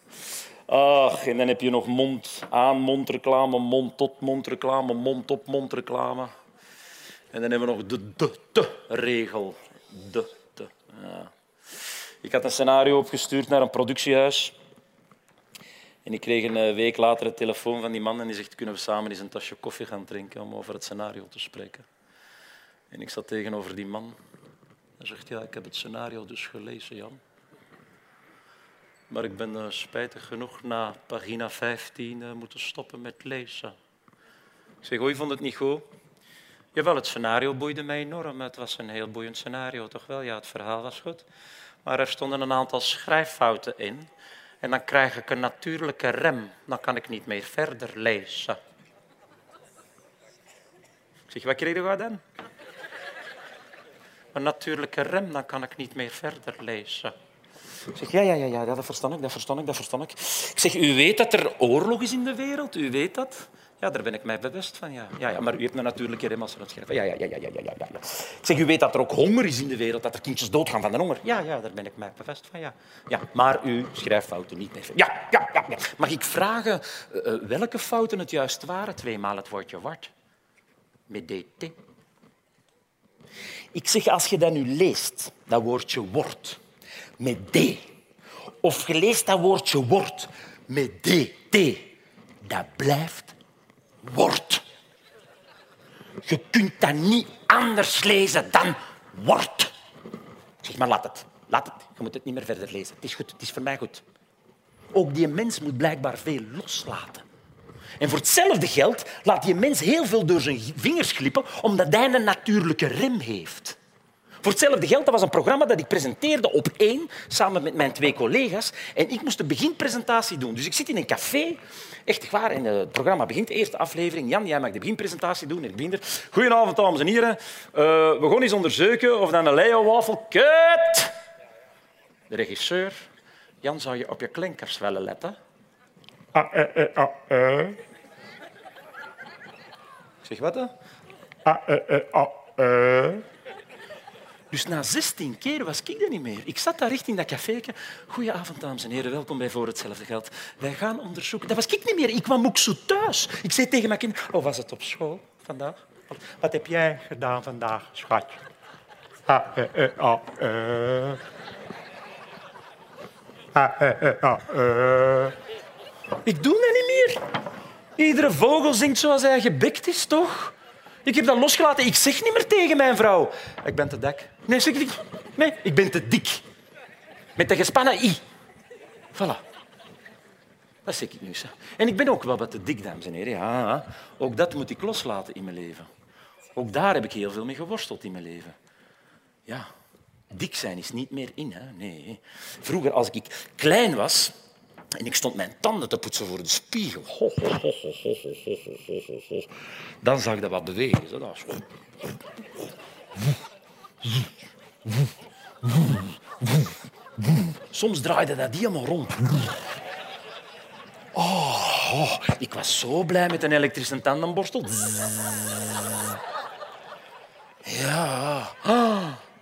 Ach, en dan heb je nog mond aan mondreclame, mond tot mondreclame, mond op mondreclame. En dan hebben we nog de de de regel. De de. Ik had een scenario opgestuurd naar een productiehuis. En ik kreeg een eh, week later een telefoon van die man en die zegt, kunnen we samen eens een tasje koffie gaan drinken om over het scenario te spreken. En ik zat tegenover die man. Hij zegt, ja, ik heb het scenario dus gelezen, Jan. Maar ik ben uh, spijtig genoeg na pagina 15 uh, moeten stoppen met lezen. Ik zeg, oh, je vond het niet goed? Jawel, het scenario boeide mij enorm. Het was een heel boeiend scenario, toch wel? Ja, het verhaal was goed. Maar er stonden een aantal schrijffouten in. En dan krijg ik een natuurlijke rem. Dan kan ik niet meer verder lezen. Ik zeg, wat kreeg je dan? Een natuurlijke rem, dan kan ik niet meer verder lezen. Ik zeg, ja, ja, ja, ja, dat verstand ik, dat verstand ik, dat verstand ik. Ik zeg, u weet dat er oorlog is in de wereld, u weet dat? Ja, daar ben ik mij bewust van, ja. Ja, ja maar u heeft een natuurlijke rem als er het schrijven. Ja, ja, ja, ja, ja, ja, ja. Ik zeg, u weet dat er ook honger is in de wereld, dat er kindjes doodgaan van de honger. Ja, ja, daar ben ik mij bewust van, ja. ja maar u schrijft fouten niet meer. Ja, ja, ja. Mag ik vragen uh, welke fouten het juist waren? Tweemaal het woordje wordt. Met DT. Ik zeg, als je dat nu leest, dat woordje wordt, met D, of je leest dat woordje wordt met DT, dat blijft wordt. Je kunt dat niet anders lezen dan wordt. Zeg maar, laat het. Laat het. Je moet het niet meer verder lezen. Het is goed. Het is voor mij goed. Ook die mens moet blijkbaar veel loslaten. En voor hetzelfde geld laat die mens heel veel door zijn vingers glippen, omdat hij een natuurlijke rem heeft. Voor hetzelfde geld, dat was een programma dat ik presenteerde op één, samen met mijn twee collega's. En ik moest de beginpresentatie doen. Dus ik zit in een café, echt waar, en het programma begint, de eerste aflevering. Jan, jij mag de beginpresentatie doen en ik begin er. Goedenavond, dames en heren. Uh, we gaan eens onderzoeken of dan een Leo-wafel... Kut! De regisseur. Jan, zou je op je klinkers willen letten? Ah, eh, eh, ah, eh. Zeg wat? Hè? Ah, eh, eh, ah, eh. Dus na 16 keer was ik er niet meer. Ik zat daar richting dat café. Goedenavond, dames en heren. Welkom bij Voor Hetzelfde Geld. Wij gaan onderzoeken. Dat was ik niet meer. Ik kwam ook zo thuis. Ik zei tegen mijn kind... Oh, was het op school vandaag? Wat heb jij gedaan vandaag, schat? Eh, eh, ah, eh. Ah, eh, eh, ah, eh. Ik doe dat niet meer. Iedere vogel zingt zoals hij gebikt is, toch? Ik heb dat losgelaten. Ik zeg niet meer tegen mijn vrouw. Ik ben te dik. Nee, zeg ik. Nee, ik ben te dik. Met de gespannen i. Voilà. Dat zeg ik nu. Zeg. En ik ben ook wel wat te dik, dames en heren. Ja, ook dat moet ik loslaten in mijn leven. Ook daar heb ik heel veel mee geworsteld in mijn leven. Ja, dik zijn is niet meer in. Hè? Nee. Vroeger, als ik klein was, en ik stond mijn tanden te poetsen voor de spiegel. Dan zag ik dat wat bewegen. Zo. Soms draaide dat helemaal rond. Oh, ik was zo blij met een elektrische tandenborstel. Ja.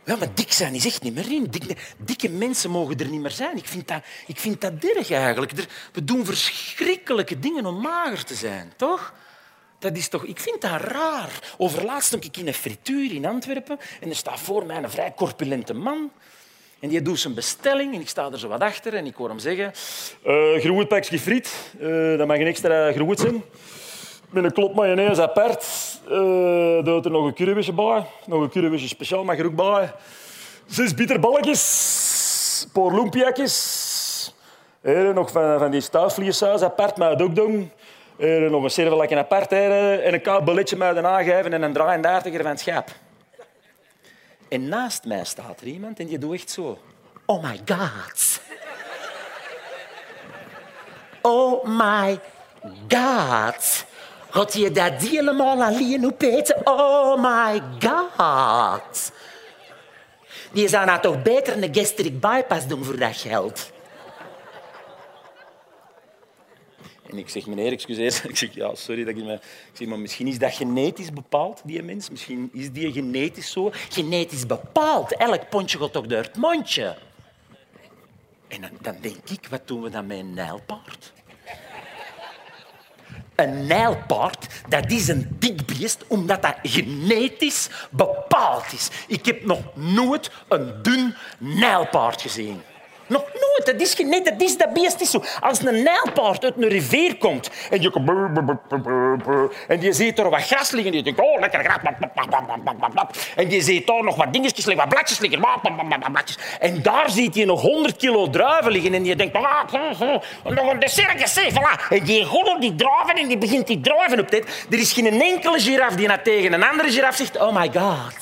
Ja, maar dik zijn is echt niet meer in. Dikke, mensen mogen er niet meer zijn. Ik vind dat, ik vind dat eigenlijk. We doen verschrikkelijke dingen om mager te zijn, toch? Dat is toch, ik vind dat raar. Overlaatst stond ik in een frituur in Antwerpen en er staat voor mij een vrij corpulente man. En die doet zijn bestelling en ik sta er zo wat achter en ik hoor hem zeggen... Uh, groeit pakje friet, uh, dat mag een extra groeit zijn. Met een klop mayonaise apart. Uh, doet er nog een currywisje bij. Nog een currywisje speciaal mag er ook bij. Zes bitterballetjes. Een paar nog van, van die stuifvleessaus apart met ook doen. Hier, nog een servelakje apart. En een koud balletje met aangeven en een draaiendaartiger van het schap. En naast mij staat er iemand en die doet echt zo. Oh my god. Oh my god. Had je dat helemaal alleen opeten? Oh my god. Die zou nou toch beter een gastric bypass doen voor dat geld. En ik zeg, meneer, excuseer. Ik zeg, ja, sorry dat ik me... Ik zeg, maar misschien is dat genetisch bepaald, die mens. Misschien is die genetisch zo. Genetisch bepaald. Elk pontje gaat toch door het mondje. En dan, dan denk ik, wat doen we dan met een nijlpaard? Een nijlpaard, dat is een dik beest omdat dat genetisch bepaald is. Ik heb nog nooit een dun nijlpaard gezien. Nog nooit. Dat is, nee, dat, is, dat beest is zo. Als een nijlpaard uit een rivier komt en je, en je ziet er wat gras liggen en je denkt, oh, lekker gras. En je ziet daar nog wat dingetjes liggen, wat bladjes liggen. En daar ziet je nog 100 kilo druiven liggen en je denkt, ah, hm, hm, nog een dessertje, voilà. En die gooit die druiven en die begint die druiven op dit. Er is geen enkele giraf die tegen een andere giraf zegt, oh my god.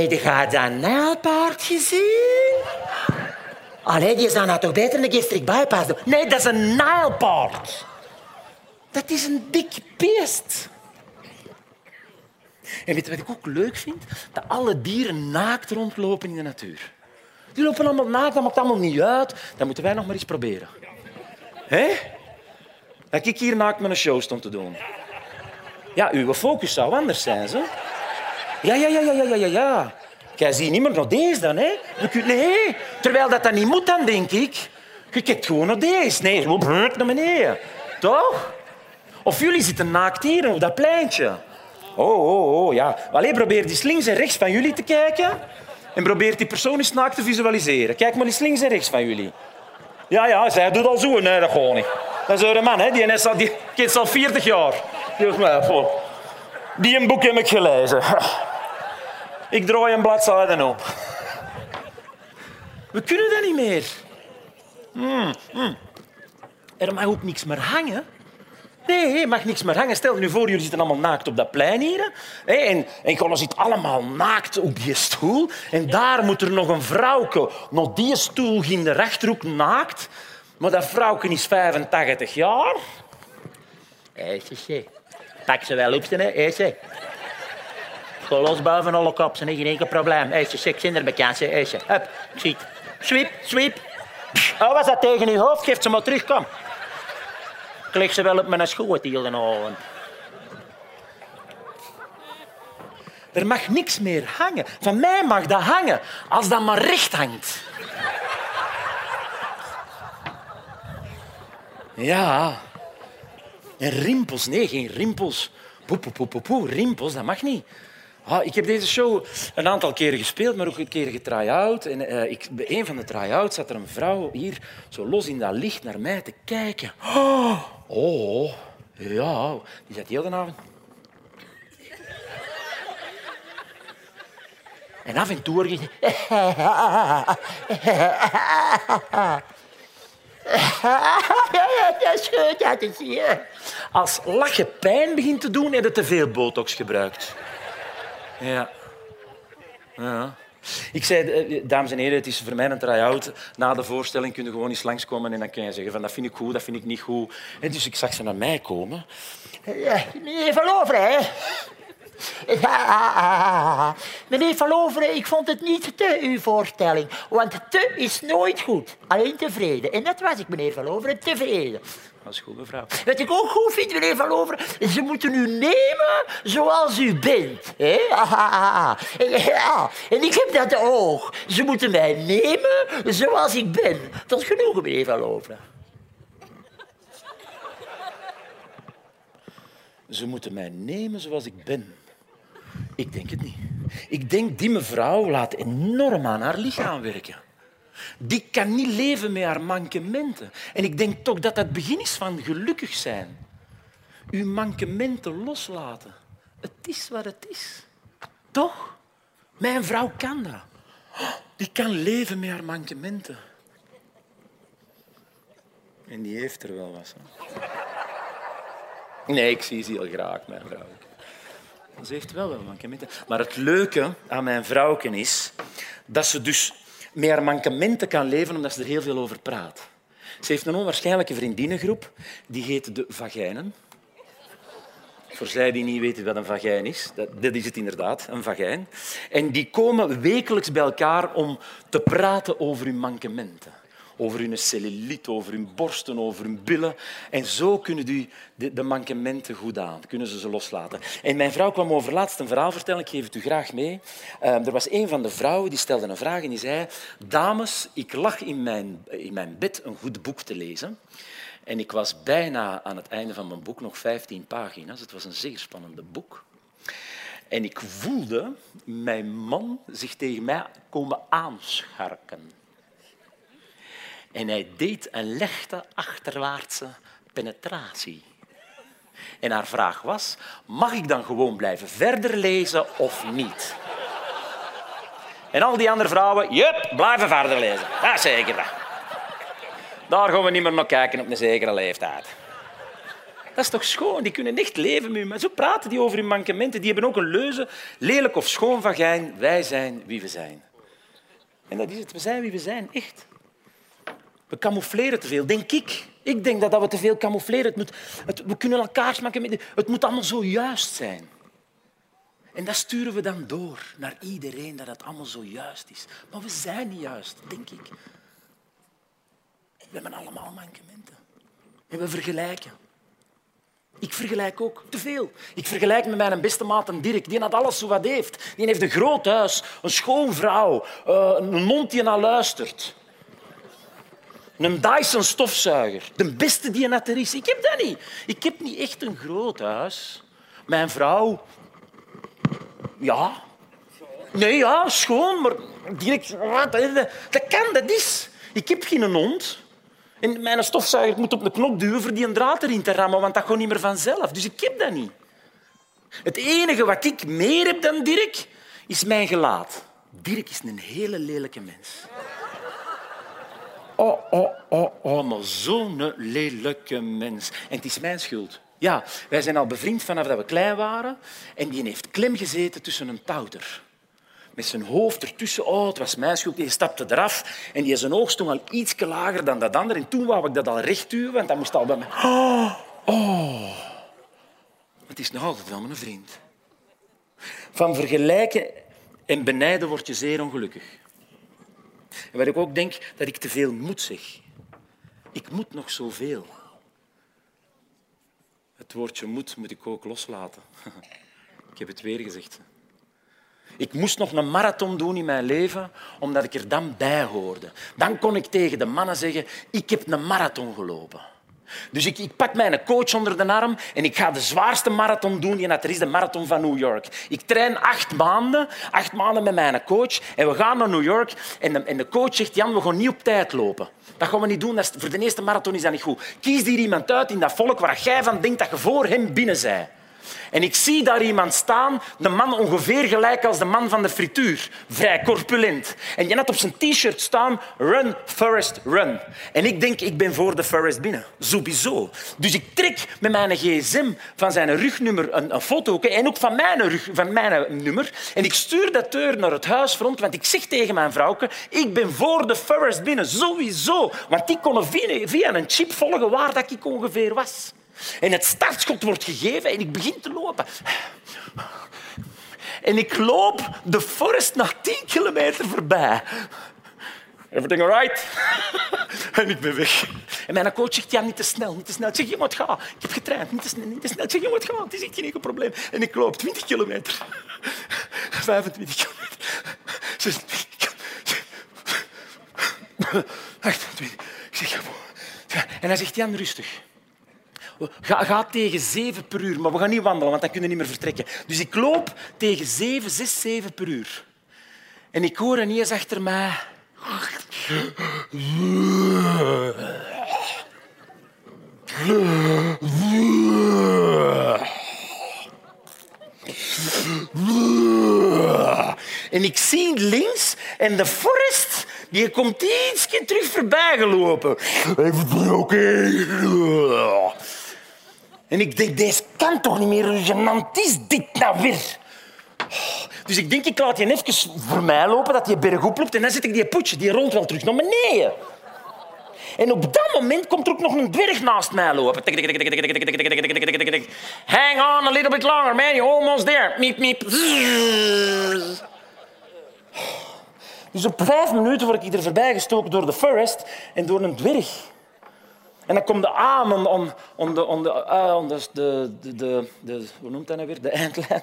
Heb je dat nijlpaard gezien? Allee, die zou nou toch beter een gastric bypass doen? Nee, dat is een nijlpaard. Dat is een dik beest. En weet je wat ik ook leuk vind? Dat alle dieren naakt rondlopen in de natuur. Die lopen allemaal naakt, dat maakt allemaal niet uit. Dat moeten wij nog maar eens proberen. Hé? Dat ik hier naakt een show stond te doen. Ja, uw focus zou anders zijn, zo. Ja, ja, ja, ja, ja, ja, ja. Jij ziet niet naar deze dan, hè? Nee, terwijl dat, dat niet moet dan, denk ik. Je kijkt gewoon naar deze. Nee, gewoon naar beneden. Toch? Of jullie zitten naakt hier op dat pleintje. Oh, oh, oh, ja. Allee, probeer die links en rechts van jullie te kijken. En probeer die persoon eens naakt te visualiseren. Kijk maar eens links en rechts van jullie. Ja, ja, zij doet al zo. Nee, dat gewoon niet. Dat is een man, hè. Die is al, die kent al 40 jaar. Die, voor. die een boek heb ik gelezen. Ik draai een bladzijde op. We kunnen dat niet meer. Hmm, hmm. Er mag ook niks meer hangen. Nee, er mag niks meer hangen. Stel je nu voor, jullie zitten allemaal naakt op dat plein hier. hè, En, en gewoon zit allemaal naakt op die stoel. En daar moet er nog een vrouwke naar die stoel in de rechterhoek naakt. Maar dat vrouwke is 85 jaar. Hé, hey, Pak ze wel op, hè? Hé, hey, los boven alle kop, zijn geen enkel probleem. Hé, ze kinderbekend, hé, ze. Hup, schiet. Sweep, sweep. Oh, was dat tegen uw hoofd? Geef ze maar terug, kom. Ik leg ze wel op mijn schoot hier de avond. Er mag niks meer hangen. Van mij mag dat hangen, als dat maar recht hangt. Ja. En rimpels, nee, geen rimpels. Poe, poe, poe, poe, poe. Rimpels, dat mag niet. Ah, ik heb deze show een aantal keren gespeeld, maar ook een keer getry-out. En eh, ik, bij een van de try-outs zat er een vrouw hier zo los in dat licht naar mij te kijken. Oh, oh ja. Die zat heel de avond. En af en toe hoor je... Dat is goed, dat is hier. Als lachen pijn begint te doen, heb je te veel botox gebruikt. Ja. ja. Ik zei, eh, dames en heren, het is voor mij een try-out. Na de voorstelling kun je gewoon eens langskomen en dan kan je zeggen van dat vind ik goed, dat vind ik niet goed. En dus ik zag ze naar mij komen. Ja, meneer Van Loveren, hè? Ja, meneer Van Loveren, ik vond het niet te, uw voorstelling. Want te is nooit goed. Alleen tevreden. En dat was ik, meneer Van Loveren, tevreden. Dat is goed, mevrouw. Wat ik ook goed vind, meneer Van Loveren, ze moeten u nemen zoals u bent. hè? Ja, en ik heb dat ook. Ze moeten mij nemen zoals ik ben. Tot genoegen, meneer Van Loveren. Ze moeten mij nemen zoals ik ben. Ik denk het niet. Ik denk, die mevrouw laat enorm aan haar lichaam werken. Die kan niet leven met haar mankementen. En ik denk toch dat dat het begin is van gelukkig zijn. Uw mankementen loslaten. Het is wat het is. Toch? Mijn vrouw kan dat. Die kan leven met haar mankementen. En die heeft er wel wat. Nee, ik zie ze heel graag, mijn vrouw. Ze heeft wel wel mankementen. Maar het leuke aan mijn vrouwken is dat ze dus met haar mankementen kan leven omdat ze er heel veel over praat. Ze heeft een onwaarschijnlijke vriendinnengroep, die heet de Vagijnen. Voor zij die niet weten wat een vagijn is, dat, dat is het inderdaad, een vagijn. En die komen wekelijks bij elkaar om te praten over hun mankementen. Over hun cellulite, over hun borsten, over hun billen. En zo kunnen u de, de mankementen goed aan, kunnen ze ze loslaten. En mijn vrouw kwam overlaatst een verhaal vertellen, ik geef het u graag mee. Eh, er was een van de vrouwen die stelde een vraag en die zei... Dames, ik lag in mijn, in mijn bed een goed boek te lezen. En ik was bijna aan het einde van mijn boek, nog 15 pagina's. Het was een zeer spannende boek. En ik voelde mijn man zich tegen mij komen aanscharken. En hij deed een lichte achterwaartse penetratie. En haar vraag was, mag ik dan gewoon blijven verder lezen of niet? En al die andere vrouwen, jup, blijven verder lezen. Ja, zeker. Daar gaan we niet meer naar kijken op een zekere leeftijd. Dat is toch schoon? Die kunnen echt leven met zo praten die over hun mankementen. Die hebben ook een leuze, lelijk of schoon vagijn. Wij zijn wie we zijn. En dat is het. We zijn wie we zijn, echt. We camoufleren te veel, denk ik. Ik denk dat we te veel camoufleren. Het moet, het, we kunnen elkaar smaken. Met, het moet allemaal zo juist zijn. En dat sturen we dan door naar iedereen, dat het allemaal zo juist is. Maar we zijn niet juist, denk ik. We hebben allemaal mankementen. En we vergelijken. Ik vergelijk ook te veel. Ik vergelijk met mijn beste maat Dirk. Die had alles zo wat heeft. Die heeft een groot huis, een schoon vrouw, eh, een mond die naar luistert. Een Dyson stofzuiger. De beste die er is. Ik heb dat niet. Ik heb niet echt een groot huis. Mijn vrouw... Ja. Nee, ja, schoon, maar... Direct, dat kan, dat is. Ik heb geen hond. En mijn stofzuiger moet op de knop duwen voor die een draad erin te rammen, want dat gaat niet meer vanzelf. Dus ik heb dat niet. Het enige wat ik meer heb dan Dirk, is mijn gelaat. Dirk is een hele lelijke mens. Oh, oh, oh, oh, maar zo'n lelijke mens. En het is mijn schuld. Ja, wij zijn al bevriend vanaf dat we klein waren. En die heeft klem gezeten tussen een touter met zijn hoofd ertussen. Oh, het was mijn schuld. Die stapte eraf en die zijn oog stond al iets lager dan dat andere. En toen wou ik dat al recht duwen, want dat moest al bij mij. Oh, oh. Het is nog altijd wel mijn vriend. Van vergelijken en benijden word je zeer ongelukkig. En wat ik ook denk, dat ik te veel moet zeg. Ik moet nog zoveel. Het woordje moet moet ik ook loslaten. Ik heb het weer gezegd. Ik moest nog een marathon doen in mijn leven, omdat ik er dan bij hoorde. Dan kon ik tegen de mannen zeggen, ik heb een marathon gelopen. Dus ik, pak mijn coach onder de arm en ik ga de zwaarste marathon doen die er is, de marathon van New York. Ik train acht maanden, acht maanden met mijn coach en we gaan naar New York en de, de coach zegt, Jan, we gaan niet op tijd lopen. Dat gaan we niet doen, dat voor de eerste marathon is dat niet goed. Kies hier iemand uit in dat volk waar jij van denkt dat je voor hem binnen bent. En ik zie daar iemand staan, de man ongeveer gelijk als de man van de frituur. Vrij corpulent. En je had op zijn t-shirt staan, run, Forest, run. En ik denk, ik ben voor de Forest binnen. Sowieso. Dus ik trek met mijn gsm van zijn rugnummer een, foto en ook van mijn, rug, van mijn nummer. En ik stuur dat deur naar het huisfront, want ik zeg tegen mijn vrouwke, ik ben voor de Forest binnen. Sowieso. Want die konden via, via een chip volgen waar dat ik ongeveer was. En het startschot wordt gegeven en ik begin te lopen. En ik loop de forest nog tien kilometer voorbij. Everything all right? en ik ben weg. En mijn coach zegt, ja, niet te snel, niet te snel. Ik zeg, je moet gaan. Ik heb getraind, niet te snel, niet te snel. Ik zeg, je moet gaan, het is echt geen enkel probleem. En ik loop 20 kilometer. 25 kilometer. 26 kilometer. 28. Ik zeg. En hij zegt, Jan, rustig. Ga, ga, tegen zeven per uur, maar we gaan niet wandelen, want dan kunnen we niet meer vertrekken. Dus ik loop tegen zeven, zes, zeven per uur. En ik hoor ineens achter mij... En ik zie links en de forest die komt ietsje terug voorbij gelopen. Even oké. En ik denk, deze kan toch niet meer, hoe gênant is dit nou weer? Dus ik denk, ik laat je even voor mij lopen, dat je berg oploopt, en dan zet ik die poetje, die rolt wel terug naar beneden. En op dat moment komt er ook nog een dwerg naast mij lopen. Hang on a little bit longer, man. You're almost there. Miep, miep. Dus op vijf minuten word ik er voorbij gestoken door de forest en door een dwerg. En dan komt de aan om, om, de, om, de, ah, om de, de, de, de, de- Hoe noemt dat nou weer? De eindlijn.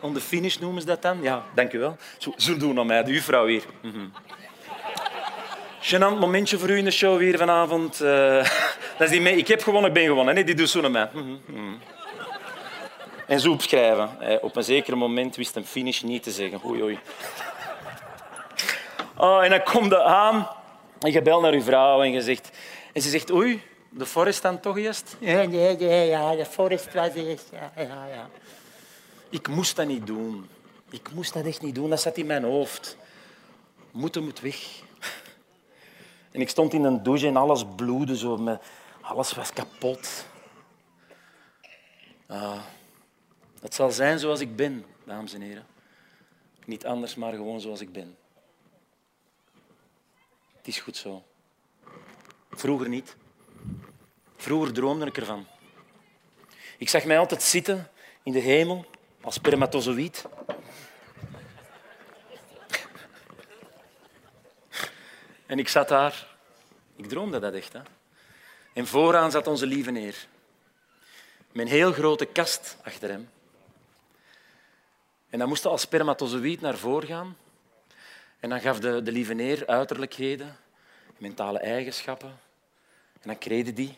Om de finish noemen ze dat dan? Ja, dank u wel. Zo, zo doen aan mij, de juffrouw weer. Mhm. Gênant momentje voor u in de show weer vanavond. Eh, dat is die mee. Ik heb gewonnen, ik ben gewonnen. Nee, die doet zo naar mij. Mhm, mhm. En zo opschrijven. Eh, Op een zeker moment wist een finish niet te zeggen. Oei, oei. Oh, en dan komt je aan en je belt naar uw vrouw en je zegt... En ze zegt, oei, de forest dan toch eerst? Nee, nee, nee, ja, de forest was eerst. Ja, ja, ja. Ik moest dat niet doen. Ik moest dat echt niet doen. Dat zat in mijn hoofd. Moeten moet weg. En ik stond in een douche en alles bloedde zo. Met- Alles was kapot. Ah, het zal zijn zoals ik ben, dames en heren. Niet anders, maar gewoon zoals ik ben. Het is goed zo. Vroeger niet. Vroeger droomde ik ervan. Ik zag mij altijd zitten in de hemel als spermatozoïd. En ik zat daar. Ik droomde dat echt. Hè. En vooraan zat onze lieve neer. Een heel grote kast achter hem. En dan moest hij als spermatozoïd naar voren gaan. En dan gaf de, de lieve neer uiterlijkheden, mentale eigenschappen. En dan kreeg die.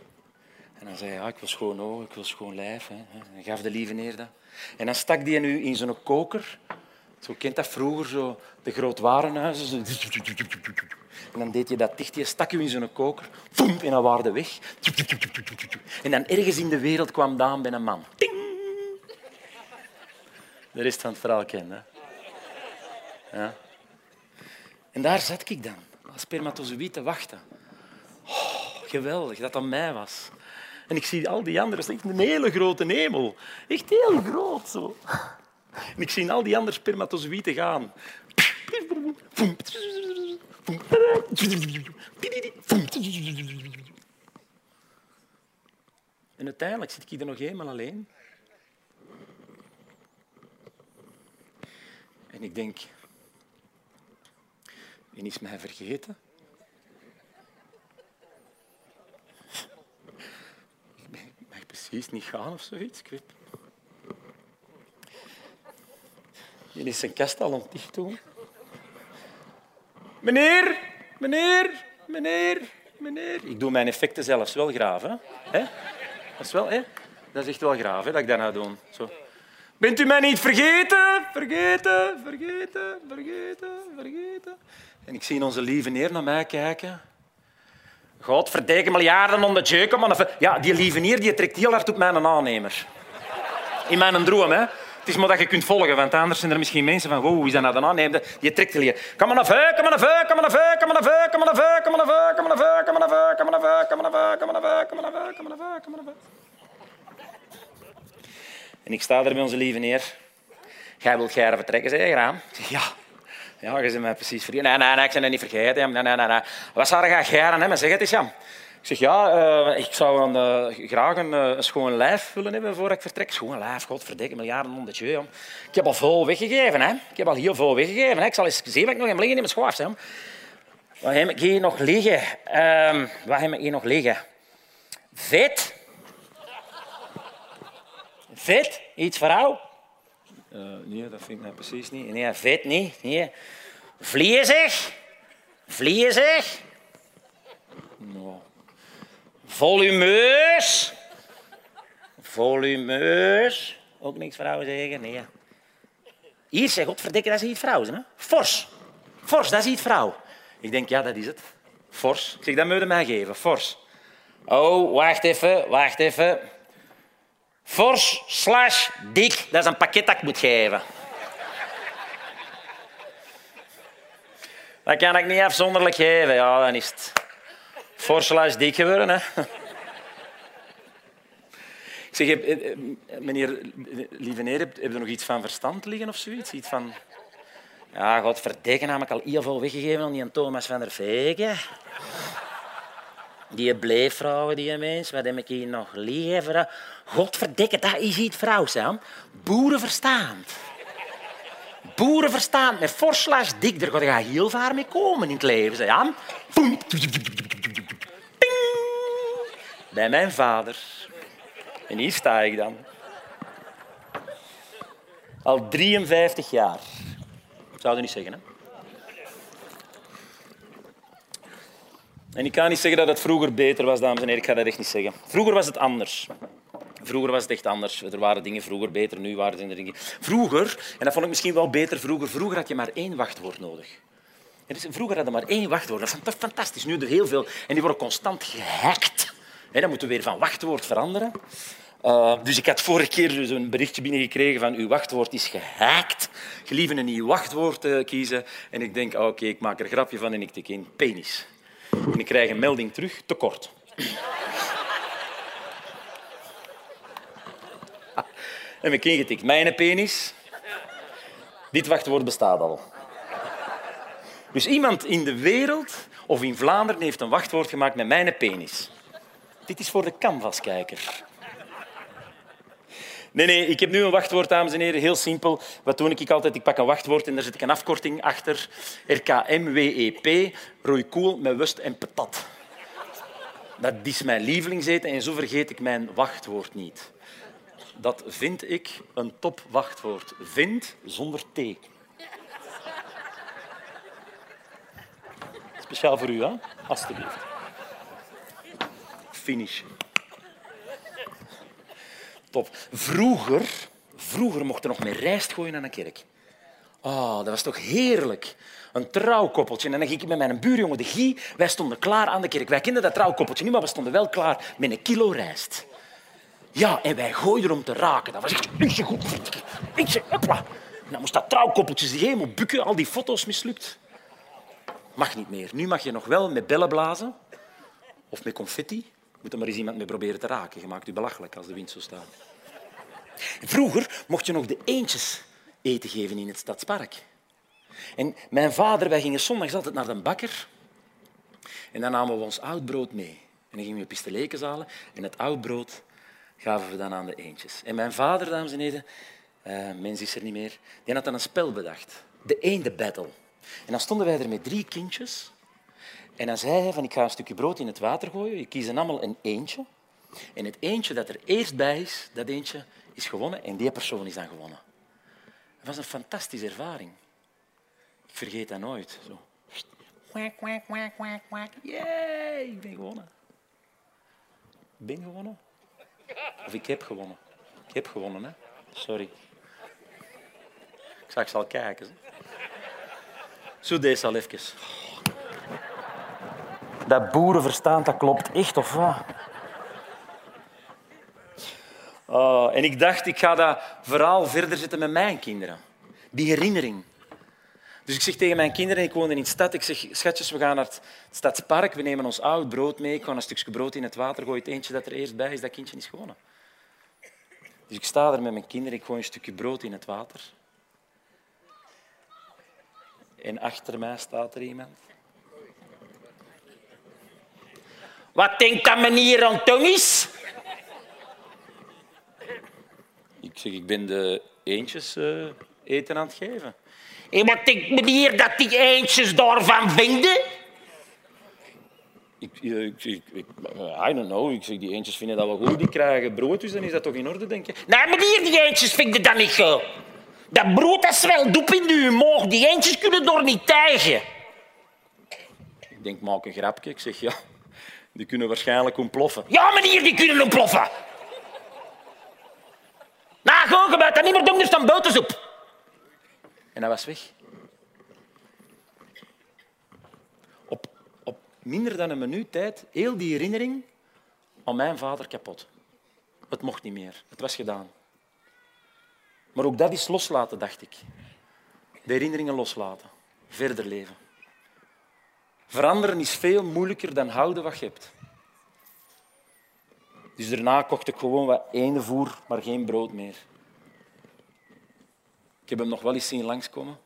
En dan zei hij, ja, ik wil schoon oog, ik wil schoon lijf. Hè. En gaf de lieve neer dat. En dan stak die nu in zo'n koker. Zo kent dat vroeger, zo, de grootwarenhuizen. Zo. En dan deed je dat dicht, je stak je in zo'n koker. En dan waren weg. En dan ergens in de wereld kwam Daan bij een man. Ting! De rest van het verhaal kende. Ja. En daar zat ik dan, als spermatozoïd te wachten. Geweldig dat dat mij was. En ik zie al die anderen, echt een hele grote hemel. Echt heel groot zo. En ik zie al die andere spermatozoïden gaan. En uiteindelijk zit ik er nog eenmaal alleen. En ik denk, en is mij vergeten? Ik mag precies niet gaan of zoiets. Ik. Je is zijn kast al aan het doen. Meneer, meneer, meneer, meneer. Ik doe mijn effecten zelfs wel. Hè? Hè? Dat is wel, hè? Dat is echt wel graaf hè, dat ik dat nou doe. Zo. Bent u mij niet vergeten? Vergeten, vergeten, vergeten, vergeten. En ik zie onze lieve neer naar mij kijken. God, verdijken miljarden onder de jeuk, maar Ja, die lieve neer die trekt heel hard op mijn aannemer. In mijn droom, hè. Het is maar dat je kunt volgen, want anders zijn er misschien mensen van wow, hoe is dat nou aannemer? Die trekt er hier. Kom maar naar vuur, kom maar naar vuur, kom maar naar vuur, kom maar naar vuur, kom maar naar vuur, kom maar naar vuur, kom maar naar vuur, kom maar naar vuur, kom maar naar vuur, kom maar naar vuur, kom maar naar vuur, kom maar naar vuur, kom maar naar vuur, kom maar naar vuur. En ik sta daar bij onze lieve neer. Jij wilt Gerre vertrekken, zei je, Graan? Ja. Ja, je bent mij precies vergeten. Nee, nee, nee, ik ben het niet vergeten. Nee, nee, nee, nee. Wat zou je Gerre hebben? Zeg het eens, Jan. Ik zeg, ja, eh, ik zou dan, eh, graag een, eh, een schoon lijf willen hebben voor ik vertrek. Schoon lijf, godverdikke, miljarden honderdje. Ik heb al veel weggegeven. Hè. Ik heb al heel veel weggegeven. Hè. Ik zal eens zien wat ik nog heb liggen in mijn schwaaf. Hè. Wat heb ik hier nog liggen? Ehm, wat heb ik hier nog liggen? Vet. Vet? Iets voor jou? Eh, nee, dat vind ik nou precies niet. Nee, vet niet. Nee. Vliezig? Vliezig? Nou. Volumeus? Volumeus? Ook niks vrouwen zeggen? Nee. Hier, zeg, godverdikke, dat is iets vrouw. Hè? Fors. Fors, dat is iets vrouw. Ik denk, ja, dat is het. Fors. Ik zeg, dat moet je mij geven. Fors. Oh, wacht even, wacht even. Fors slash dik, dat is een pakket dat ik moet geven. Dat kan ik niet afzonderlijk geven. Ja, dan is het fors slash dik geworden. Hè. Ik zeg, eh, eh, meneer Lieveneer, heb heb je nog iets van verstand liggen of zoiets? Iets van... Ja, godverdikke, heb ik al heel veel weggegeven aan die Thomas van der Veken. Die bleefvrouwen, die mens. Wat heb ik hier nog liggen? Godverdikke, dat is iets vrouws, hè. Boerenverstand. boerenverstand met forslag dik. Daar ga je heel ver mee komen in het leven. Ting. Bij mijn vader. En hier sta ik dan. Al 53 jaar. Zou je niet zeggen, hè? En ik kan niet zeggen dat het vroeger beter was, dames en heren. Ik ga dat echt niet zeggen. Vroeger was het anders. Vroeger was het echt anders. Er waren dingen vroeger beter, nu waren er dingen... Vroeger, en dat vond ik misschien wel beter vroeger, vroeger had je maar één wachtwoord nodig. Is- Vroeger hadden we maar één wachtwoord. Dat is fant- fantastisch. Nu er heel veel. En die worden constant gehackt. Dan moeten we weer van wachtwoord veranderen. Uh, dus ik had vorige keer dus een berichtje binnengekregen van uw wachtwoord is gehackt. Gelieve een nieuw wachtwoord eh, kiezen. En ik denk, ah, oké, ik maak er grapje van en ik tik in penis. En ik krijg een melding terug, tekort. En ik ingetikt, mijn penis. Dit wachtwoord bestaat al. Dus iemand in de wereld of in Vlaanderen heeft een wachtwoord gemaakt met mijn penis. Dit is voor de canvaskijker. Nee, nee, ik heb nu een wachtwoord, dames en heren. Heel simpel. Wat doe ik altijd? Ik pak een wachtwoord en daar zet ik een afkorting achter. RKMWEP, roeikoel met wust en patat. Dat is mijn lievelingseten en zo vergeet ik mijn wachtwoord niet. Dat vind ik een topwachtwoord. Vind zonder T. Speciaal voor u, hè? Alsjeblieft. Finish. Vroeger, vroeger mocht er nog meer rijst gooien aan een kerk. Oh, dat was toch heerlijk. Een trouwkoppeltje. En dan ging ik met mijn buurjongen, de Guy, wij stonden klaar aan de kerk. Wij kenden dat trouwkoppeltje niet, maar we stonden wel klaar met een kilo rijst. Ja, en wij gooiden om te raken. Dat was echt ietsje goed. Ietsje. En dan moest dat trouwkoppeltje zich helemaal bukken. Al die foto's mislukt. Mag niet meer. Nu mag je nog wel met bellen blazen. Of met confetti. Moet er maar eens iemand mee proberen te raken. Je maakt u belachelijk als de wind zo staat. Vroeger mocht je nog de eendjes eten geven in het stadspark. En mijn vader, wij gingen zondags altijd naar de bakker. En dan namen we ons oud brood mee. En dan gingen we pistolekens halen. En het oud brood gaven we dan aan de eendjes. En mijn vader, dames en heren, eh, mens is er niet meer, die had dan een spel bedacht. De eendenbattle. En dan stonden wij er met drie kindjes. En dan zei hij van, ik ga een stukje brood in het water gooien. Je kiezen allemaal een eentje. En het eentje dat er eerst bij is, dat eentje is gewonnen. En die persoon is dan gewonnen. Dat was een fantastische ervaring. Ik vergeet dat nooit. Zo. Kwak, kwak, kwak, kwak. Yay, ik ben gewonnen. Ik ben gewonnen. Of ik heb gewonnen. Ik heb gewonnen, hè. Sorry. Ik zag ze al kijken. Zo deze al even. Dat boerenverstand, dat klopt echt, of wat? Oh, en ik dacht, ik ga dat verhaal verder zetten met mijn kinderen. Die herinnering. Dus ik zeg tegen mijn kinderen, ik woonde in de stad, ik zeg, schatjes, we gaan naar het stadspark, we nemen ons oud brood mee, ik ga een stukje brood in het water gooien, het eentje dat er eerst bij is, dat kindje is gewonnen. Dus ik sta er met mijn kinderen, ik gooi een stukje brood in het water. En achter mij staat er iemand. Wat denkt dat meneer Antonis? Ik zeg, ik ben de eentjes eh, eten aan het geven. En wat denkt meneer dat die eentjes daarvan vinden? Ik, eh, ik, ik, ik, I don't know. Ik zeg, die eentjes vinden dat wel goed. Die krijgen brood, dus dan is dat toch in orde, denk je? Nee, meneer, die eentjes vinden dat niet goed. Dat brood dat zwelt doep in uw moog. Die eentjes kunnen door niet tijgen. Ik denk, maak een grapje. Ik zeg, ja, die kunnen waarschijnlijk ontploffen. Ja, meneer, die kunnen ontploffen. Nou, gewoon, je dat niet meer doen, er staan bouters op. En dat was weg. Op, op minder dan een minuut tijd, heel die herinnering aan mijn vader kapot. Het mocht niet meer. Het was gedaan. Maar ook dat is loslaten, dacht ik. De herinneringen loslaten. Verder leven. Veranderen is veel moeilijker dan houden wat je hebt. Dus daarna kocht ik gewoon wat eendenvoer, maar geen brood meer. Ik heb hem nog wel eens zien langskomen.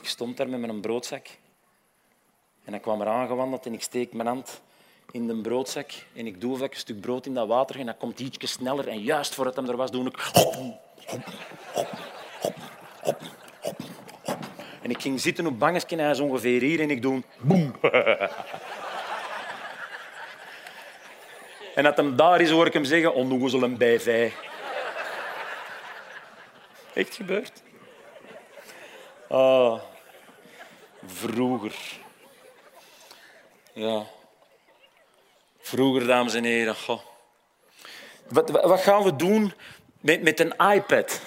Ik stond daar met mijn broodzak. En hij kwam eraan gewandeld en ik steek mijn hand in de broodzak en ik doe een stuk brood in dat water en dat komt ietsje sneller. En juist voordat hij er was, doe ik... En ik ging zitten op bankje, hij is ongeveer hier, en ik doe boem. en dat hem daar is, hoor ik hem zeggen, onnoezel een bijvij. Echt gebeurd? Ah, vroeger. Ja. Vroeger, dames en heren. Wat, wat gaan we doen met, met een iPad?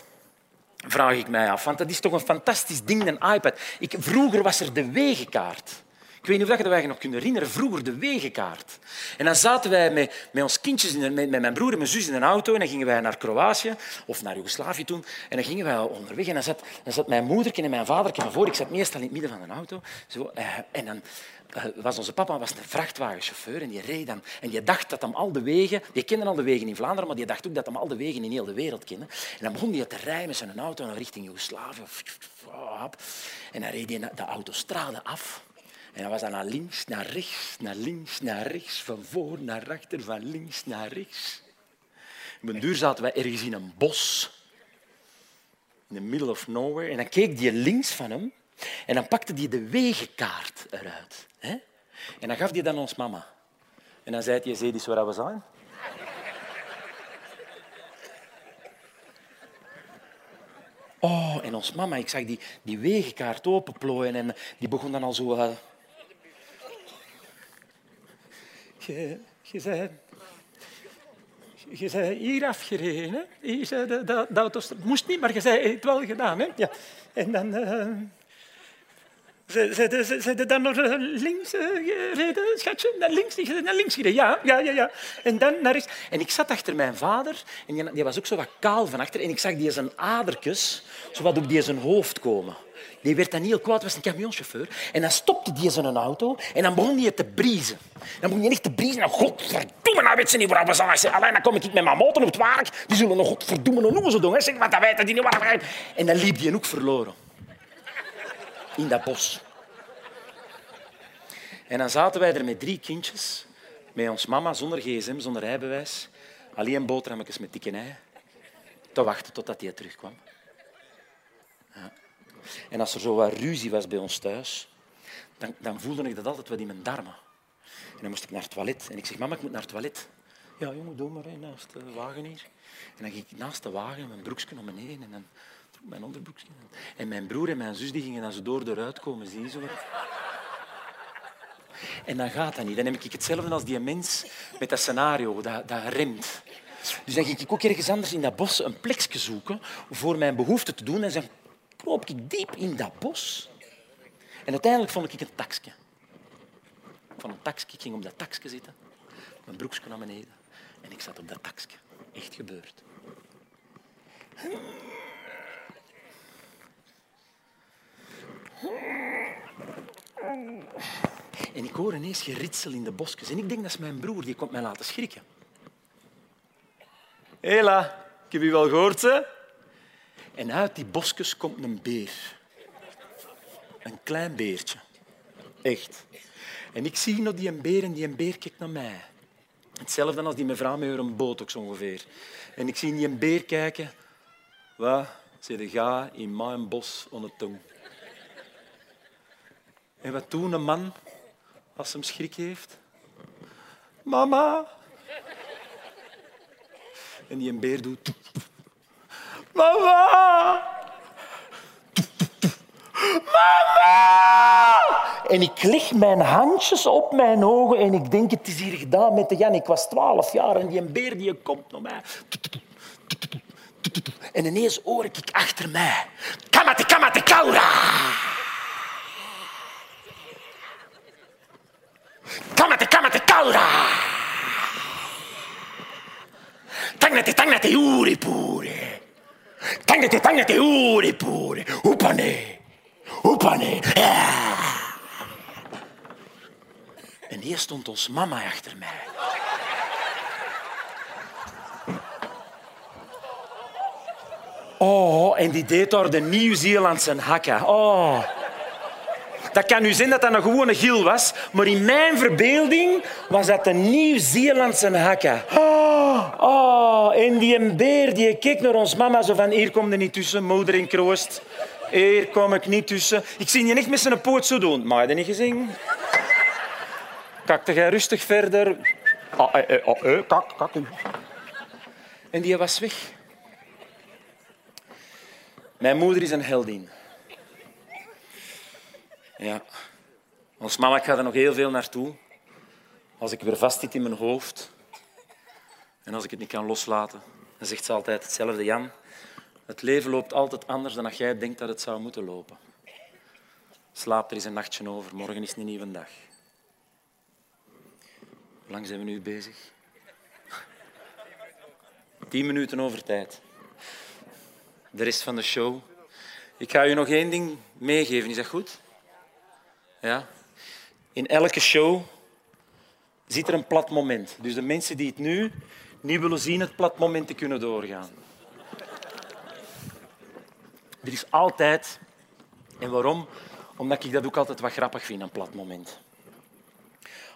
Vraag ik mij af. Want dat is toch een fantastisch ding, een iPad. Ik, vroeger was er de wegenkaart. Ik weet niet of je dat nog kunt herinneren. Vroeger de wegenkaart. En dan zaten wij met, met ons kindjes, in, met, mijn broer en mijn zus in een auto. En dan gingen wij naar Kroatië, of naar Joegoslavië toen. En dan gingen wij onderweg. En dan zat, dan zat mijn moeder en mijn vader voor. Ik zat meestal in het midden van de auto. Zo, eh, en dan was onze papa was een vrachtwagenchauffeur en die reed dan. En die dacht dat hem al de wegen... Die kende al de wegen in Vlaanderen, maar die dacht ook dat hem al de wegen in heel de wereld kende. En dan begon hij te rijden met zijn auto naar richting Joegoslavië. En dan reed hij de autostrade af. En dan was dan naar links, naar rechts, naar links, naar rechts, van voor naar achter, van links naar rechts. Op een duur zaten wij ergens in een bos, in the middle of nowhere. En dan keek die links van hem en dan pakte hij de wegenkaart eruit. Hè? En dan gaf hij dan ons mama. En dan zei hij, zie je waar we zijn? Oh, en ons mama, ik zag die, die wegenkaart openplooien en die begon dan al zo... Je, zei, je zei hier afgereden. Hè? Zei de auto's, moest niet, maar je zei het wel gedaan. Hè? Ja. En dan... Uh... Zijn er dan nog links gereden, schatje? Naar links, naar links gereden? Ja, ja, ja, ja. En dan naar rechts. En ik zat achter mijn vader en die, was ook zo wat kaal van achter. En ik zag die zijn adertjes zo wat op die zijn hoofd komen. Die werd dan heel kwaad, was een camionchauffeur. En dan stopte die zijn auto en dan begon hij te briezen. Dan begon hij echt te briezen. En godverdomme, nou weet ze niet waar we zijn. Alleen dan kom ik met mijn motor op het werk. Die zullen nog godverdomme nog zo doen. Zeg, wat dat weten die niet waar En dan liep die ook verloren in dat bos. En dan zaten wij er met drie kindjes, met ons mama zonder gsm, zonder rijbewijs, alleen boterhammetjes met dikke ei, te wachten totdat hij terugkwam. Ja. En als er zo wat ruzie was bij ons thuis, dan, dan voelde ik dat altijd wat in mijn darmen. En dan moest ik naar het toilet. En ik zeg, mama, ik moet naar het toilet. Ja, jongen, doe maar, hè, naast de wagen hier. En dan ging ik naast de wagen, mijn broekje naar beneden en dan mijn. En mijn broer en mijn zus die gingen dan zo door de ruit komen, zie je zo En dan gaat dat niet. Dan heb ik hetzelfde als die mens met dat scenario, dat, dat remt. Dus dan ging ik ook ergens anders in dat bos een plekje zoeken voor mijn behoefte te doen. En dan kroop ik diep in dat bos. En uiteindelijk vond ik een taksje. Van een taksje, ik ging op dat taksje zitten. Mijn broekje naar beneden. En ik zat op dat taksje. Echt gebeurd. En ik hoor ineens geritsel in de bosjes. En ik denk dat is mijn broer, die komt mij laten schrikken. Hela, ik heb u wel gehoord, hè? En uit die bosjes komt een beer. Een klein beertje. Echt. En ik zie nog die een beer en die een beer kijkt naar mij. Hetzelfde als die mevrouw met een boot ook zo ongeveer. En ik zie die een beer kijken. Wat? Ze ga in mijn bos on het tong. En wat doet een man als hij schrik heeft? Mama. En die een beer doet... Mama. Mama! En ik leg mijn handjes op mijn ogen en ik denk, het is hier gedaan met de Jan. Ik was twaalf jaar en die beer die komt naar mij. En ineens hoor ik achter mij... Kamate, kamate, kaura! Kamate, kamate, kaura! Tangnete, tangnete, uri pure! Tangnete, tangnete, uri pure! Upane! Upane! Ja! En hier stond ons mama achter mij. Oh, en die deed daar de Nieuw-Zeelandse hakken. Oh. Dat kan u zien dat dat een gewone gil was, maar in mijn verbeelding was dat een Nieuw-Zeelandse hakken. Oh, oh, en die beer die keek naar ons mama zo van hier komt er niet tussen, moeder in kroost. Hier kom ik niet tussen. Ik zie je niet met zijn poot zo doen. Maar je niet gezien? Kakte jij rustig verder. Ah, eh, eh, ah, eh, kak, kak. En die was weg. Mijn moeder is een heldin. Ja. Ons mama gaat er nog heel veel naartoe. Als ik weer vast zit in mijn hoofd en als ik het niet kan loslaten, dan zegt ze altijd hetzelfde. Jan, het leven loopt altijd anders dan dat jij denkt dat het zou moeten lopen. Slaap er eens een nachtje over, morgen is een nieuwe dag. Hoe lang zijn we nu bezig? Tien minuten over tijd. De rest van de show. Ik ga u nog één ding meegeven, is dat goed? Ja? In elke show zit er een plat moment. Dus de mensen die het nu niet willen zien, het plat moment te kunnen doorgaan. Er is altijd, en waarom? Omdat ik dat ook altijd wat grappig vind, een plat moment.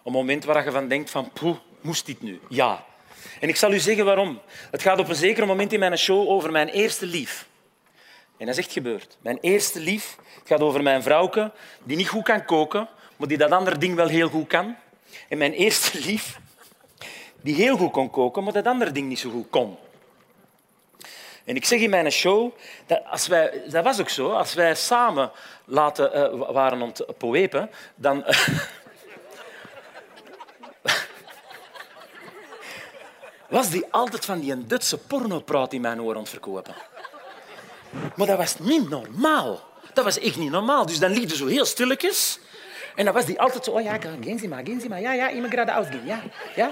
Een moment waar je van denkt van, poeh, moest dit nu? Ja. En ik zal u zeggen waarom. Het gaat op een zeker moment in mijn show over mijn eerste lief. En dat is echt gebeurd. Mijn eerste lief gaat over mijn vrouwke, die niet goed kan koken, maar die dat andere ding wel heel goed kan. En mijn eerste lief, die heel goed kon koken, maar dat andere ding niet zo goed kon. En ik zeg in mijn show, dat, als wij, dat was ook zo, als wij samen laten, uh, waren om te poëpen, dan... was die altijd van die Duitse pornopraat in mijn oor aan verkopen. Maar dat was niet normaal. Dat was echt niet normaal. Dus dan liep je zo heel stilletjes. En dan was die altijd zo, oh ja, mal, gehen Sie mal, ja, ja, immer geradeaus gehen, ja, ja.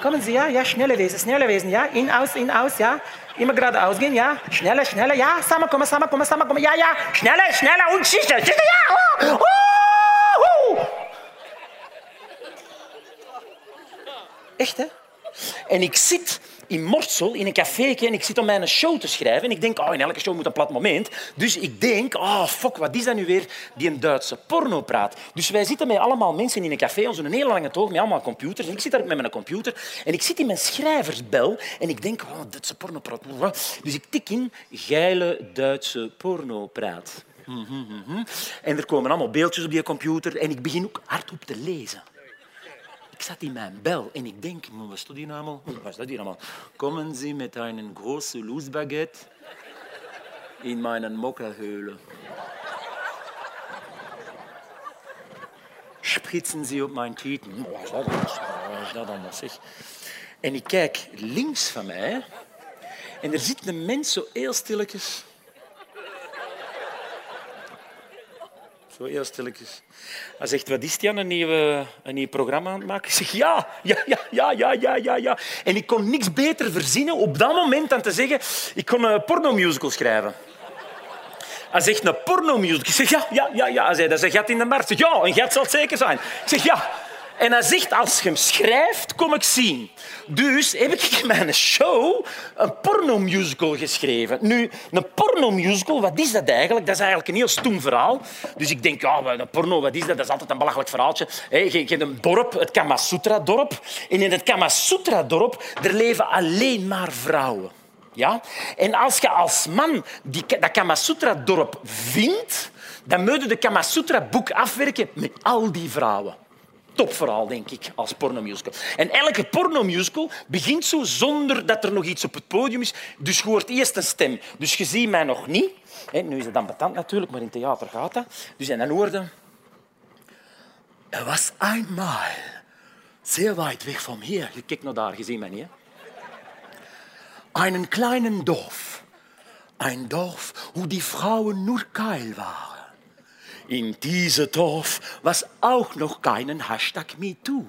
Kommen Sie, ja, ja, schneller wezen, schneller wezen, ja, in, aus, in, aus, ja. Immer geradeaus gehen, ja, schneller, schneller, ja, samen komen, samen komen, samen komen, ja, ja, schneller, schneller und sicher, ja, oh, oh, oh. Echt, hè? En ik zit in Mortsel, in een café, en ik zit om mijn show te schrijven. En ik denk, oh, in elke show moet een plat moment. Dus ik denk, oh, fuck, wat is dat nu weer? Die een Duitse porno praat. Dus wij zitten met allemaal mensen in een café, onze een hele lange toog, met allemaal computers. En ik zit daar met mijn computer en ik zit in mijn schrijversbel en ik denk, oh, Duitse pornopraat. Dus ik tik in, geile Duitse pornopraat. En er komen allemaal beeldjes op die computer en ik begin ook hardop te lezen. Zat in mijn bel en ik denk, wat is dat hier allemaal? Wat is dat hier allemaal? Komen Sie met een grote loesbaguette in mijn mokkerheulen. Spritsen Sie op mijn tieten. Allemaal? En ik kijk links van mij en er zit een mens zo heel stilletjes Zo heel stilletjes. Hij zegt, wat is Jan, een, nieuwe, een nieuw programma aan het maken? Ik zeg, ja, ja, ja, ja, ja, ja, ja. En ik kon niks beter verzinnen op dat moment dan te zeggen, ik kon een pornomusical schrijven. Hij zegt, een pornomusical. Ik zeg, ja, ja, ja, ja. Hij zei, dat is een gat in de markt. Ik zeg, ja, een gat zal het zeker zijn. Ik zeg, ja, en hij zegt, als je hem schrijft, kom ik zien. Dus heb ik in mijn show een pornomusical geschreven. Nu, een pornomusical, wat is dat eigenlijk? Dat is eigenlijk een heel stoem verhaal. Dus ik denk, ja, een porno, wat is dat? Dat is altijd een belachelijk verhaaltje. Je hebt een dorp, het Kamasutra-dorp. En in het Kamasutra-dorp leven alleen maar vrouwen. Ja? En als je als man die, dat Kamasutra-dorp vindt, dan moet je de Kamasutra-boek afwerken met al die vrouwen topverhaal, denk ik, als pornomusical. En elke pornomusical begint zo zonder dat er nog iets op het podium is. Dus je hoort eerst een stem. Dus je ziet mij nog niet. nu is het dan betand natuurlijk, maar in theater gaat dat. Dus en dan hoorde... Er was eenmaal, zeer weit weg van hier, je kijkt naar daar, je ziet mij niet, Einen kleinen Dorf. Ein Dorf, wo die Frauen nur geil waren. In diesem Dorf was auch noch keinen Hashtag MeToo.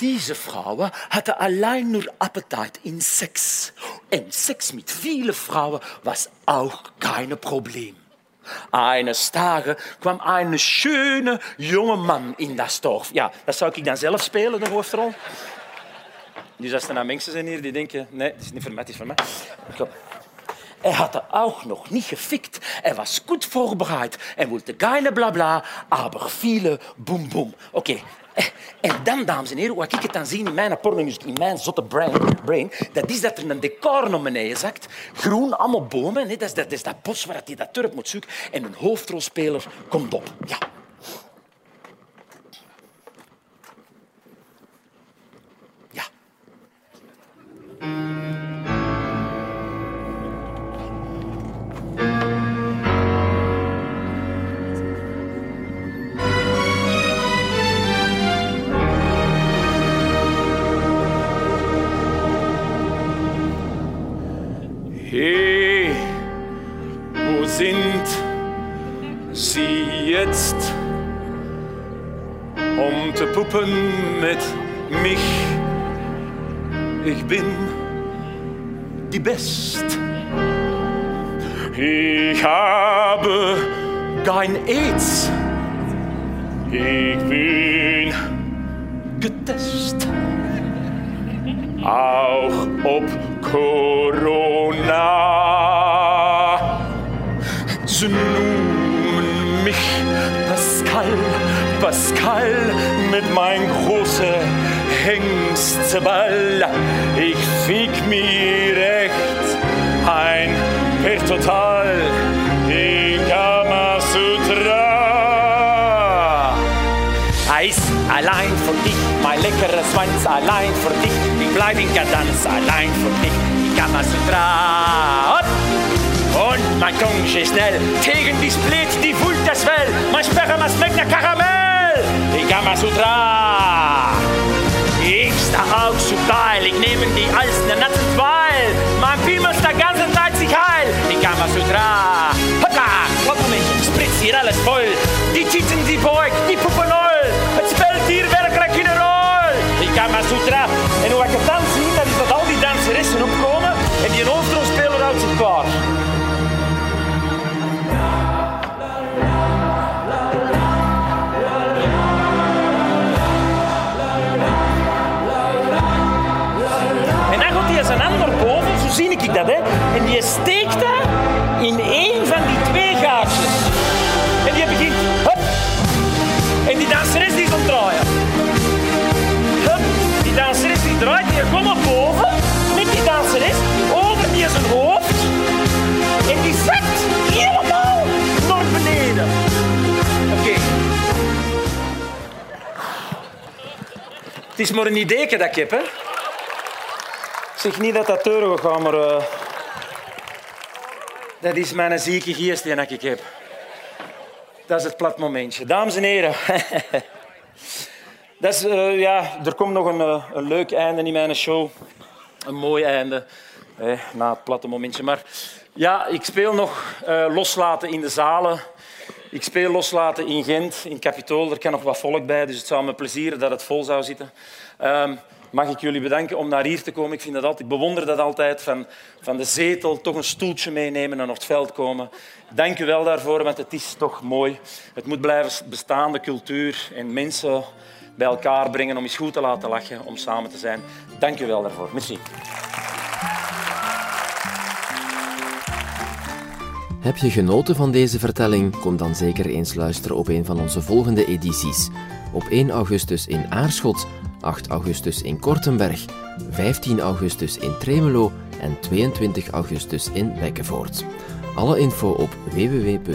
Diese Frau hatte allein nur Appetit in Sex. Und Sex mit vielen Frauen war auch kein Problem. Eines Tages kwam een schöne jonge man in das Dorf. Ja, dat zou ik dan zelf spelen, de hoofdrol. Dus als er nou mensen zijn hier die denken, nee, dat is niet voor mij, het is voor mij. Er hatte auch noch nie gefickt. Er was gut vorbereitet. Er wollte keine Blabla, aber viele Bum. Okay, Eh, En dan, dames en heren, wat ik het dan zie in mijn pornomuziek, in mijn zotte brain, brain, dat is dat er een decor naar beneden zakt. Groen, allemaal bomen. Dat, is dat, dat bos waar hij dat turp moet zoeken. En een hoofdrolspeler komt op. Ja. Ja. Sind Sie jetzt? Zu puppen mit mich. Ich bin die Best. Ich habe kein AIDS. Ich bin getestet. Auch ob Corona. Nennen mich Pascal, Pascal mit mein großer Hengstball. Ich fick mir recht ein per total in Kamasutra. Eis allein für dich, mein leckerer Schwanz allein für dich. Ich bleib in Kadanz allein für dich. Mal so Hopp! Und mein Tongue schnell, tegen die Split, die voelt das wel. Mein Sperma schmeckt nach Karamell. Kann mal so Ich sta auch so geil, ich nehme die als ne natten Weil. Mein Piemel ist der ganze Zeit sich heil. Kann mal so Die steekt dat in één van die twee gaatjes. En die begint. En die danseres die het draaien. Hup. Die danseres die draait, die komt naar boven met die danseres over die zijn hoofd. En die zakt helemaal naar beneden. Oké. Het is maar een idee dat ik heb, hè. Zeg niet dat dat euro gaat, maar... eh, dat is mijn zieke geest die ik heb. Dat is het plat momentje. Dames en heren. Dat is, eh, ja, er komt nog een, eh, een leuk einde in mijn show. Een mooi einde. eh, na het platte momentje. Maar ja, ik speel nog eh, loslaten in de zalen. Ik speel loslaten in Gent, in Capitool. Er kan nog wat volk bij, dus het zou me plezieren dat het vol zou zitten. Ehm, mag ik jullie bedanken om naar hier te komen. Ik, vind dat altijd, ik bewonder dat altijd, van, van de zetel toch een stoeltje meenemen en op het veld komen. Dank u wel daarvoor, want het is toch mooi. Het moet blijven bestaan, de cultuur en mensen bij elkaar brengen om eens goed te laten lachen, om samen te zijn. Dank u wel daarvoor. Merci. Heb je genoten van deze vertelling? Kom dan zeker eens luisteren op een van onze volgende edities. Op 1 augustus in Aarschot, 8 augustus in Kortenberg, 15 augustus in Tremelo en 22 augustus in Bekkenvoort. Alle info op www.robtv.be.